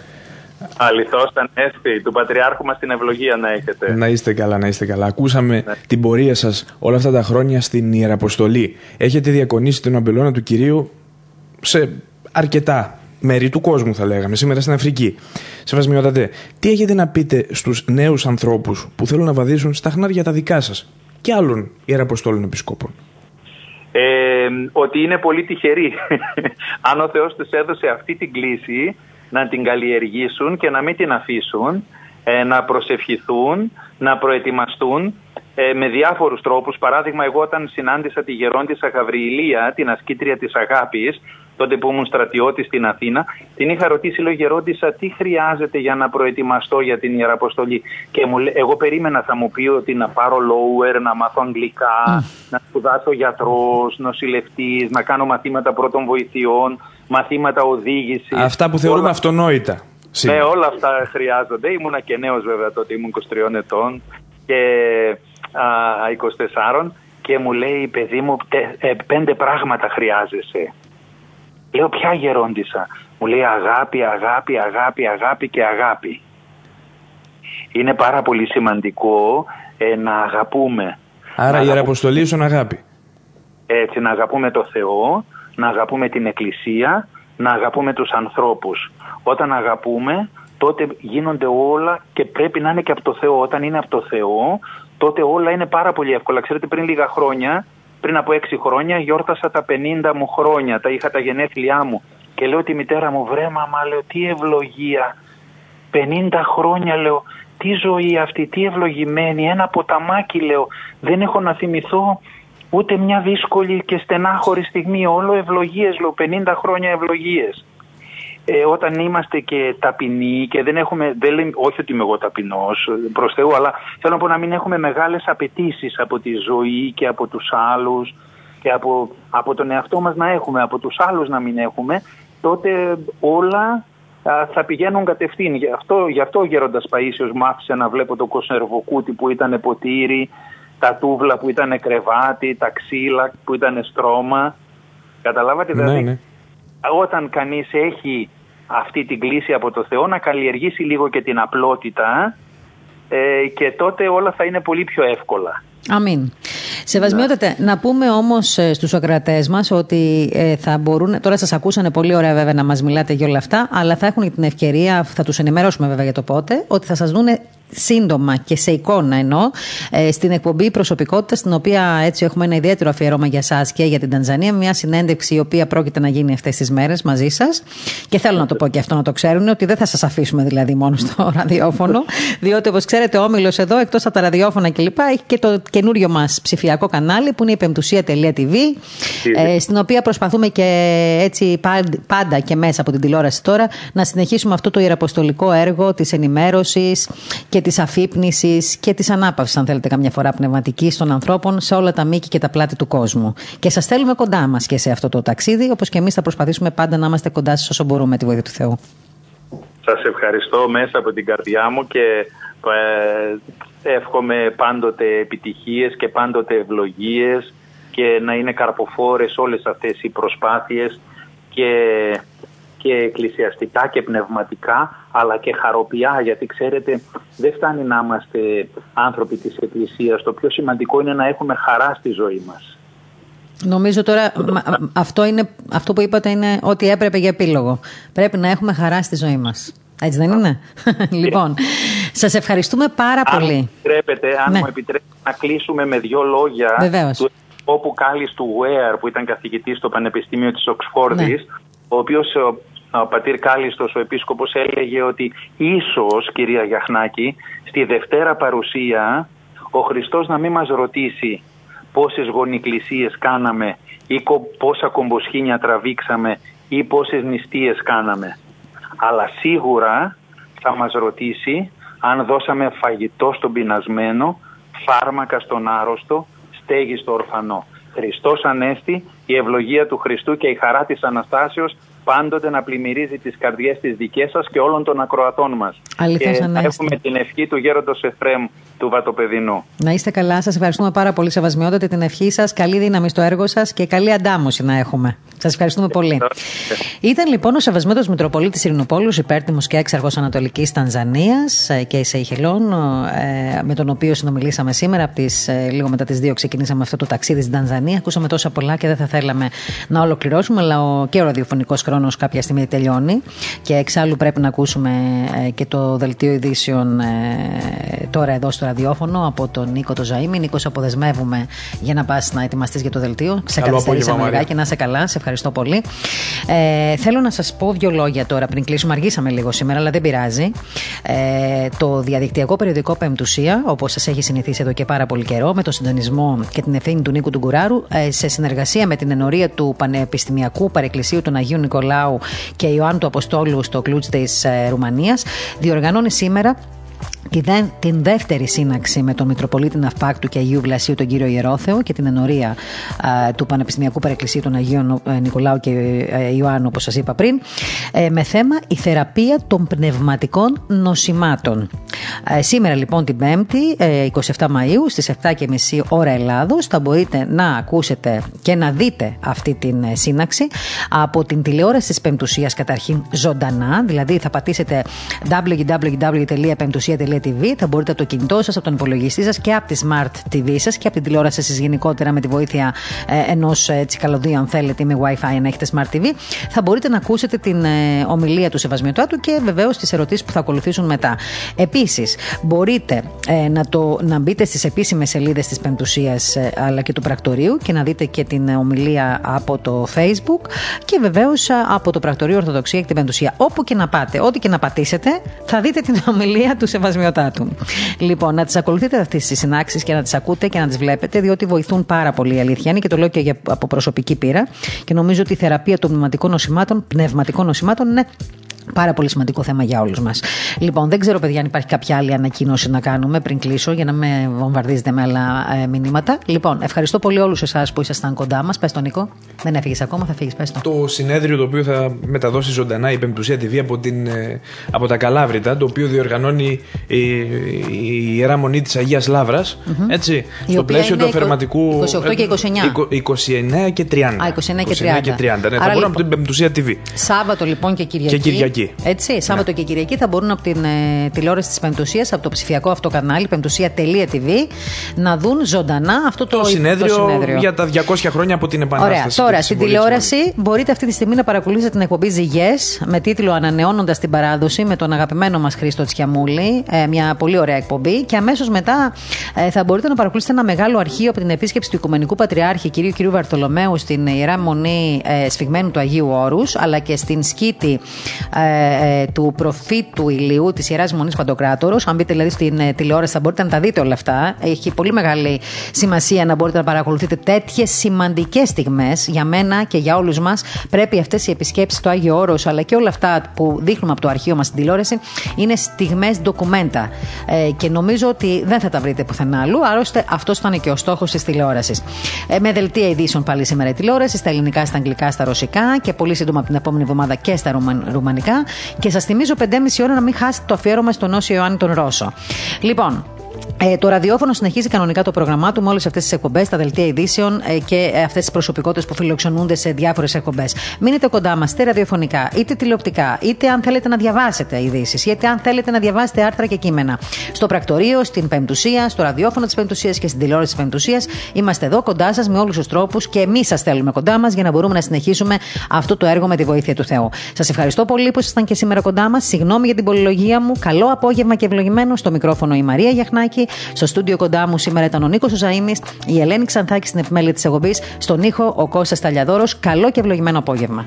Αληθώς Ανέστη, του Πατριάρχου μας την ευλογία να έχετε. Να είστε καλά, να είστε καλά. Ακούσαμε την πορεία σας όλα αυτά τα χρόνια στην Ιεραποστολή. Έχετε διακονήσει την αμπελώνα του Κυρίου σε αρκετά μέρη του κόσμου θα λέγαμε, σήμερα στην Αφρική. Σεβασμιότατε, τι έχετε να πείτε στους νέους ανθρώπους που θέλουν να βαδίσουν στα χνάρια τα δικά σας και άλλων Ιεραποστόλων Επισκόπων; Ε, ότι είναι πολύ τυχεροί. (laughs) Αν ο Θεός τους έδωσε αυτή την κλίση να την καλλιεργήσουν και να μην την αφήσουν, ε, να προσευχηθούν, να προετοιμαστούν ε, με διάφορους τρόπους. Παράδειγμα, εγώ όταν συνάντησα τη γερόντισσα Γαβριηλία, την ασκήτρια της αγάπης, τότε που ήμουν στρατιώτης στην Αθήνα, την είχα ρωτήσει, λέω γερόντισα, τι χρειάζεται για να προετοιμαστώ για την Ιεραποστολή; Και μου, εγώ περίμενα θα μου πει ότι να πάρω lower, να μάθω αγγλικά, να σπουδάσω γιατρός, νοσηλευτής, να κάνω μαθήματα πρώτων βοηθειών, μαθήματα οδήγησης. Αυτά που θεωρούμε όλα... αυτονόητα. Ναι, όλα αυτά χρειάζονται. Ήμουνα και νέος βέβαια τότε, ήμουν 23 ετών και α, 24 και μου λέει παιδί μου ε, πέντε πράγματα χρειάζεσαι. Λέω ποια γερόντισα; Μου λέει αγάπη, αγάπη, αγάπη, αγάπη και αγάπη. Είναι πάρα πολύ σημαντικό ε, να αγαπούμε. Άρα η Ιεραποστολή στον αγάπη. Έτσι, να αγαπούμε το Θεό, να αγαπούμε την Εκκλησία, να αγαπούμε τους ανθρώπους. Όταν αγαπούμε, τότε γίνονται όλα και πρέπει να είναι και από το Θεό. Όταν είναι από το Θεό, τότε όλα είναι πάρα πολύ εύκολα. Ξέρετε, πριν λίγα χρόνια πριν από έξι χρόνια γιόρτασα τα 50 μου χρόνια, τα είχα τα γενέθλιά μου και λέω τη μητέρα μου βρε μαμά λέω τι ευλογία 50 χρόνια λέω τι ζωή αυτή, τι ευλογημένη ένα ποταμάκι λέω δεν έχω να θυμηθώ ούτε μια δύσκολη και στενάχωρη στιγμή όλο ευλογίες λέω 50 χρόνια ευλογίες ε, όταν είμαστε και ταπεινοί και δεν έχουμε, δεν λέμε, όχι ότι είμαι εγώ ταπεινός προς Θεού, αλλά θέλω να πω να μην έχουμε μεγάλες απαιτήσεις από τη ζωή και από τους άλλους και από, από τον εαυτό μας να έχουμε, από τους άλλους να μην έχουμε, τότε όλα θα πηγαίνουν κατευθείαν. Γι' αυτό, γι αυτό ο Γέροντας Παΐσιος μ' άφησε να βλέπω το κοσερβοκούτι που ήταν ποτήρι, τα τούβλα που ήταν κρεβάτι, τα ξύλα που ήταν στρώμα. Καταλάβατε Ναι, δηλαδή ναι. όταν κανείς έχει αυτή την κλίση από το Θεό να καλλιεργήσει λίγο και την απλότητα ε, και τότε όλα θα είναι πολύ πιο εύκολα. Αμήν. Σεβασμιότατε, να πούμε όμως στους ακρατέ μας ότι ε, θα μπορούν. Τώρα σας ακούσανε πολύ ωραία βέβαια να μας μιλάτε για όλα αυτά, αλλά θα έχουν και την ευκαιρία, θα τους ενημερώσουμε βέβαια για το πότε, ότι θα σας δούνε σύντομα και σε εικόνα εννοώ, ε, στην εκπομπή Προσωπικότητα, στην οποία έτσι έχουμε ένα ιδιαίτερο αφιερώμα για εσά και για την Τανζανία. Μια συνέντευξη η οποία πρόκειται να γίνει αυτές τις μέρες μαζί σας. Και θέλω να το πω και αυτό να το ξέρουν, ότι δεν θα σας αφήσουμε δηλαδή μόνο στο (laughs) ραδιόφωνο. Διότι όπως ξέρετε, ο Όμιλος εδώ, εκτός από τα ραδιόφωνα κλπ., έχει και το καινούριο μας ψηφιακό κανάλι που είναι η πεμπτουσία.tv, ε, στην οποία προσπαθούμε και έτσι πάντα και μέσα από την τηλεόραση τώρα να συνεχίσουμε αυτό το ιεραποστολικό έργο της ενημέρωσης και της αφύπνισης και της ανάπαυσης, αν θέλετε, καμιά φορά πνευματική των ανθρώπων σε όλα τα μήκη και τα πλάτη του κόσμου. Και σας θέλουμε κοντά μας και σε αυτό το ταξίδι, όπως και εμείς θα προσπαθήσουμε πάντα να είμαστε κοντά σας όσο μπορούμε, τη βοήθεια του Θεού. Σας ευχαριστώ μέσα από την καρδιά μου και ε, εύχομαι πάντοτε επιτυχίες και πάντοτε ευλογίες και να είναι καρποφόρες όλες αυτές οι προσπάθειες και και εκκλησιαστικά και πνευματικά αλλά και χαροπιά γιατί ξέρετε δεν φτάνει να είμαστε άνθρωποι της Εκκλησίας το πιο σημαντικό είναι να έχουμε χαρά στη ζωή μας Νομίζω τώρα αυτό, είναι, αυτό που είπατε είναι ότι έπρεπε για επίλογο. Πρέπει να έχουμε χαρά στη ζωή μας. Έτσι δεν είναι; (laughs) λοιπόν, σας ευχαριστούμε πάρα αν πολύ. Επιτρέπετε, αν Ναι. μου επιτρέπετε να κλείσουμε με δύο λόγια Βεβαίως. του όπου Κάλλης του Βέαρ που ήταν καθηγητής στο Πανεπιστήμιο της Οξφόρδης Ναι. ο οποίος ο, ο πατήρ Κάλλιστος ο επίσκοπος έλεγε ότι ίσως κυρία Γιαχνάκη στη Δευτέρα παρουσία ο Χριστός να μην μας ρωτήσει πόσες γονικλησίες κάναμε ή κο- πόσα κομποσχήνια τραβήξαμε ή πόσες νηστείες κάναμε. Αλλά σίγουρα θα μας ρωτήσει αν δώσαμε φαγητό στον πεινασμένο, φάρμακα στον άρρωστο, στέγη στο ορφανό. Χριστός Ανέστη, η ευλογία του Χριστού και η χαρά της Αναστάσεως πάντοτε να πλημμυρίζει τις καρδιές της δικές σας και όλων των ακροατών μας. Αλήθως και να Ανέστη. έχουμε την ευχή του γέροντος Εφραίμ του Βατοπεδινού. Να είστε καλά, σας ευχαριστούμε πάρα πολύ. Σεβασμιότατε την ευχή σας. Καλή δύναμη στο έργο σας και καλή αντάμωση να έχουμε. Σας ευχαριστούμε πολύ. Ήταν λοιπόν ο Σεβασμιότο Μητροπολίτης Ειρηνοπόλους, υπέρτιμος και έξαρχος Ανατολικής Τανζανίας ε, και Σεϊχελών, ε, με τον οποίο συνομιλήσαμε σήμερα. Από τις, ε, λίγο μετά τις δύο ξεκινήσαμε αυτό το ταξίδι στην Τανζανία. Ακούσαμε τόσα πολλά και δεν θα θέλαμε να ολοκληρώσουμε, αλλά ο, και ο ραδιοφωνικός χρόνος κάποια στιγμή τελειώνει. Και εξάλλου πρέπει να ακούσουμε και το δελτίο ειδήσεων τώρα εδώ στο ραδιόφωνο από τον Νίκο το Ζαήμι. Νίκο, αποδεσμεύουμε για να πας να ετοιμαστείς για το δελτίο. Σε καθυστερήσαμε και να σε καλά. Σε ευχαριστώ πολύ. Ε, θέλω να σας πω δύο λόγια τώρα πριν κλείσουμε. Αργήσαμε λίγο σήμερα, αλλά δεν πειράζει. Ε, το διαδικτυακό περιοδικό Πεμπτουσία, όπως σας έχει συνηθίσει εδώ και πάρα πολύ καιρό, με το συντονισμό και την ευθύνη του Νίκου του Γκουράρου, ε, σε συνεργασία με την ενορία του Πανεπιστημιακού Παρεκκλησίου του Αγίου Νικολάου και Ιωάννου του Αποστόλου στο Κλούτ της ε, Ρουμανίας, διοργανώνει σήμερα την δεύτερη σύναξη με τον Μητροπολίτη Ναυπάκτου και Αγίου Βλασίου, τον κύριο Ιερόθεο, και την ενορία του Πανεπιστημιακού Παρεκκλησίου των Αγίων ε, Νικολάου και ε, Ιωάννου, όπως σας είπα πριν, ε, με θέμα η θεραπεία των πνευματικών νοσημάτων. σήμερα λοιπόν την 5η, 27 Μαου, στις 7.30 ώρα Ελλάδος, θα μπορείτε να ακούσετε και να δείτε αυτή την σύναξη από την τηλεόραση της Πεμπτουσίας καταρχήν ζωντανά, δηλαδή θα πατήσετε www.pemptusia.com θα μπορείτε από το κινητό σας, από τον υπολογιστή σας και από τη Smart TV σας και από την τηλεόραση σας γενικότερα με τη βοήθεια ε, ενός έτσι καλωδίου, αν θέλετε, με WiFi, αν έχετε Smart TV. Θα μπορείτε να ακούσετε την ε, ομιλία του Σεβασμιωτάτου και βεβαίως τις ερωτήσεις που θα ακολουθήσουν μετά. Επίσης, μπορείτε ε, να, το, να μπείτε στις επίσημες σελίδες της Πεμπτουσίας αλλά και του Πρακτορείου και να δείτε και την ομιλία από το Facebook και βεβαίως από το Πρακτορείο Ορθοδοξία και την Πεμπτουσία. Όπου και να πάτε, ό,τι και να πατήσετε, θα δείτε την ομιλία του Σεβασμιωτάτου. Λοιπόν, να τις ακολουθείτε αυτές τις συνάξεις και να τις ακούτε και να τις βλέπετε, διότι βοηθούν πάρα πολύ η αλήθεια είναι και το λέω και από προσωπική πείρα. Και νομίζω ότι η θεραπεία των πνευματικών νοσημάτων, πνευματικών νοσημάτων είναι Πάρα πολύ σημαντικό θέμα για όλους μας. Λοιπόν, δεν ξέρω, παιδιά, αν υπάρχει κάποια άλλη ανακοίνωση να κάνουμε πριν κλείσω, για να με βομβαρδίζετε με άλλα ε, μηνύματα. Λοιπόν, ευχαριστώ πολύ όλους εσάς που ήσασταν κοντά μας. Πες τον Νίκο. Δεν έφυγες ακόμα, θα φύγεις. Πες το. Το συνέδριο το οποίο θα μεταδώσει ζωντανά η Πεμπτουσία TV από, την, ε, από τα Καλάβρητα, το οποίο διοργανώνει η, η Ιερά Μονή της Αγίας Λάβρα. Mm-hmm. Έτσι, η στο πλαίσιο του αφαιρματικού. 28 και 29. 29 και 30. Α, 29 και 30. 29 και 30. Ναι, Άρα, θα μπορούμε λοιπόν, από την Πεμπτουσία TV. Σάββατο λοιπόν και Κυριακή. Και Κυριακή. Έτσι, Σάββατο ναι. και Κυριακή θα μπορούν από την ε, τηλεόραση της Πεμπτουσία, από το ψηφιακό αυτό κανάλι, πεμπτουσία.tv, να δουν ζωντανά αυτό το, το, συνέδριο, το συνέδριο για τα 200 χρόνια από την Επανάσταση. Ωραία. Τώρα, στην τηλεόραση μπορείτε αυτή τη στιγμή να παρακολουθήσετε την εκπομπή Ζυγέ με τίτλο Ανανεώνοντας την παράδοση με τον αγαπημένο μας Χρήστο Τσιαμούλη. Ε, μια πολύ ωραία εκπομπή. Και αμέσως μετά ε, θα μπορείτε να παρακολουθήσετε ένα μεγάλο αρχείο από την επίσκεψη του Οικουμενικού Πατριάρχη κ. κ. Βαρτολομαίου στην Ιερά Μονή ε, Σφιγμένου του Αγίου Όρους, αλλά και στην σκήτη ε, ε, του προφήτου ηλίου της Ιεράς Μονής Παντοκράτορος. Αν μπείτε δηλαδή στην ε, τηλεόραση, θα μπορείτε να τα δείτε όλα αυτά. Έχει πολύ μεγάλη σημασία να μπορείτε να παρακολουθείτε τέτοιες σημαντικές στιγμές για μένα και για όλους μας. Πρέπει αυτές οι επισκέψεις στο Άγιο Όρος, αλλά και όλα αυτά που δείχνουμε από το αρχείο μας στην τηλεόραση, είναι στιγμές ντοκουμέντα. Ε, και νομίζω ότι δεν θα τα βρείτε πουθενά αλλού. Άλλωστε, αυτός ήταν και ο στόχος της τηλεόρασης. Ε, με δελτία ειδήσεων πάλι σήμερα η τηλεόραση, στα ελληνικά, στα αγγλικά, στα ρωσικά και πολύ σύντομα από την επόμενη εβδομάδα και στα ρουμανικά. Και σας θυμίζω 5,5 ώρα να μην χάσετε το αφιέρωμα στον Όσιο Ιωάννη τον Ρώσο. Λοιπόν, ε, το ραδιόφωνο συνεχίζει κανονικά το πρόγραμμά του με όλες αυτές τις εκπομπές, τα δελτία ειδήσεων ε, και ε, αυτές τις προσωπικότητες που φιλοξενούνται σε διάφορες εκπομπές. Μείνετε κοντά μας είτε ραδιοφωνικά, είτε τηλεοπτικά, είτε αν θέλετε να διαβάσετε ειδήσεις, είτε αν θέλετε να διαβάσετε άρθρα και κείμενα. Στο πρακτορείο, στην Πεμπτουσία, στο ραδιόφωνο της Πεμπτουσίας και στην τηλεόραση της Πεμπτουσίας. Είμαστε εδώ κοντά σας με όλους τους τρόπους και εμείς σας θέλουμε κοντά μας για να μπορούμε να συνεχίσουμε αυτό το έργο με τη βοήθεια του Θεού. Σας ευχαριστώ πολύ που ήσασταν και σήμερα κοντά μας. Συγγνώμη για την πολυλογία μου. Καλό απόγευμα και ευλογημένο στο μικρόφωνο η Μαρία Γιαχνάκη. Στο στούντιο κοντά μου σήμερα ήταν ο Νίκος Ζαήμι, η Ελένη Ξανθάκη στην επιμέλεια της εγωμπή, στον ήχο ο Κώστας Ταλιαδόρος. Καλό και ευλογημένο απόγευμα.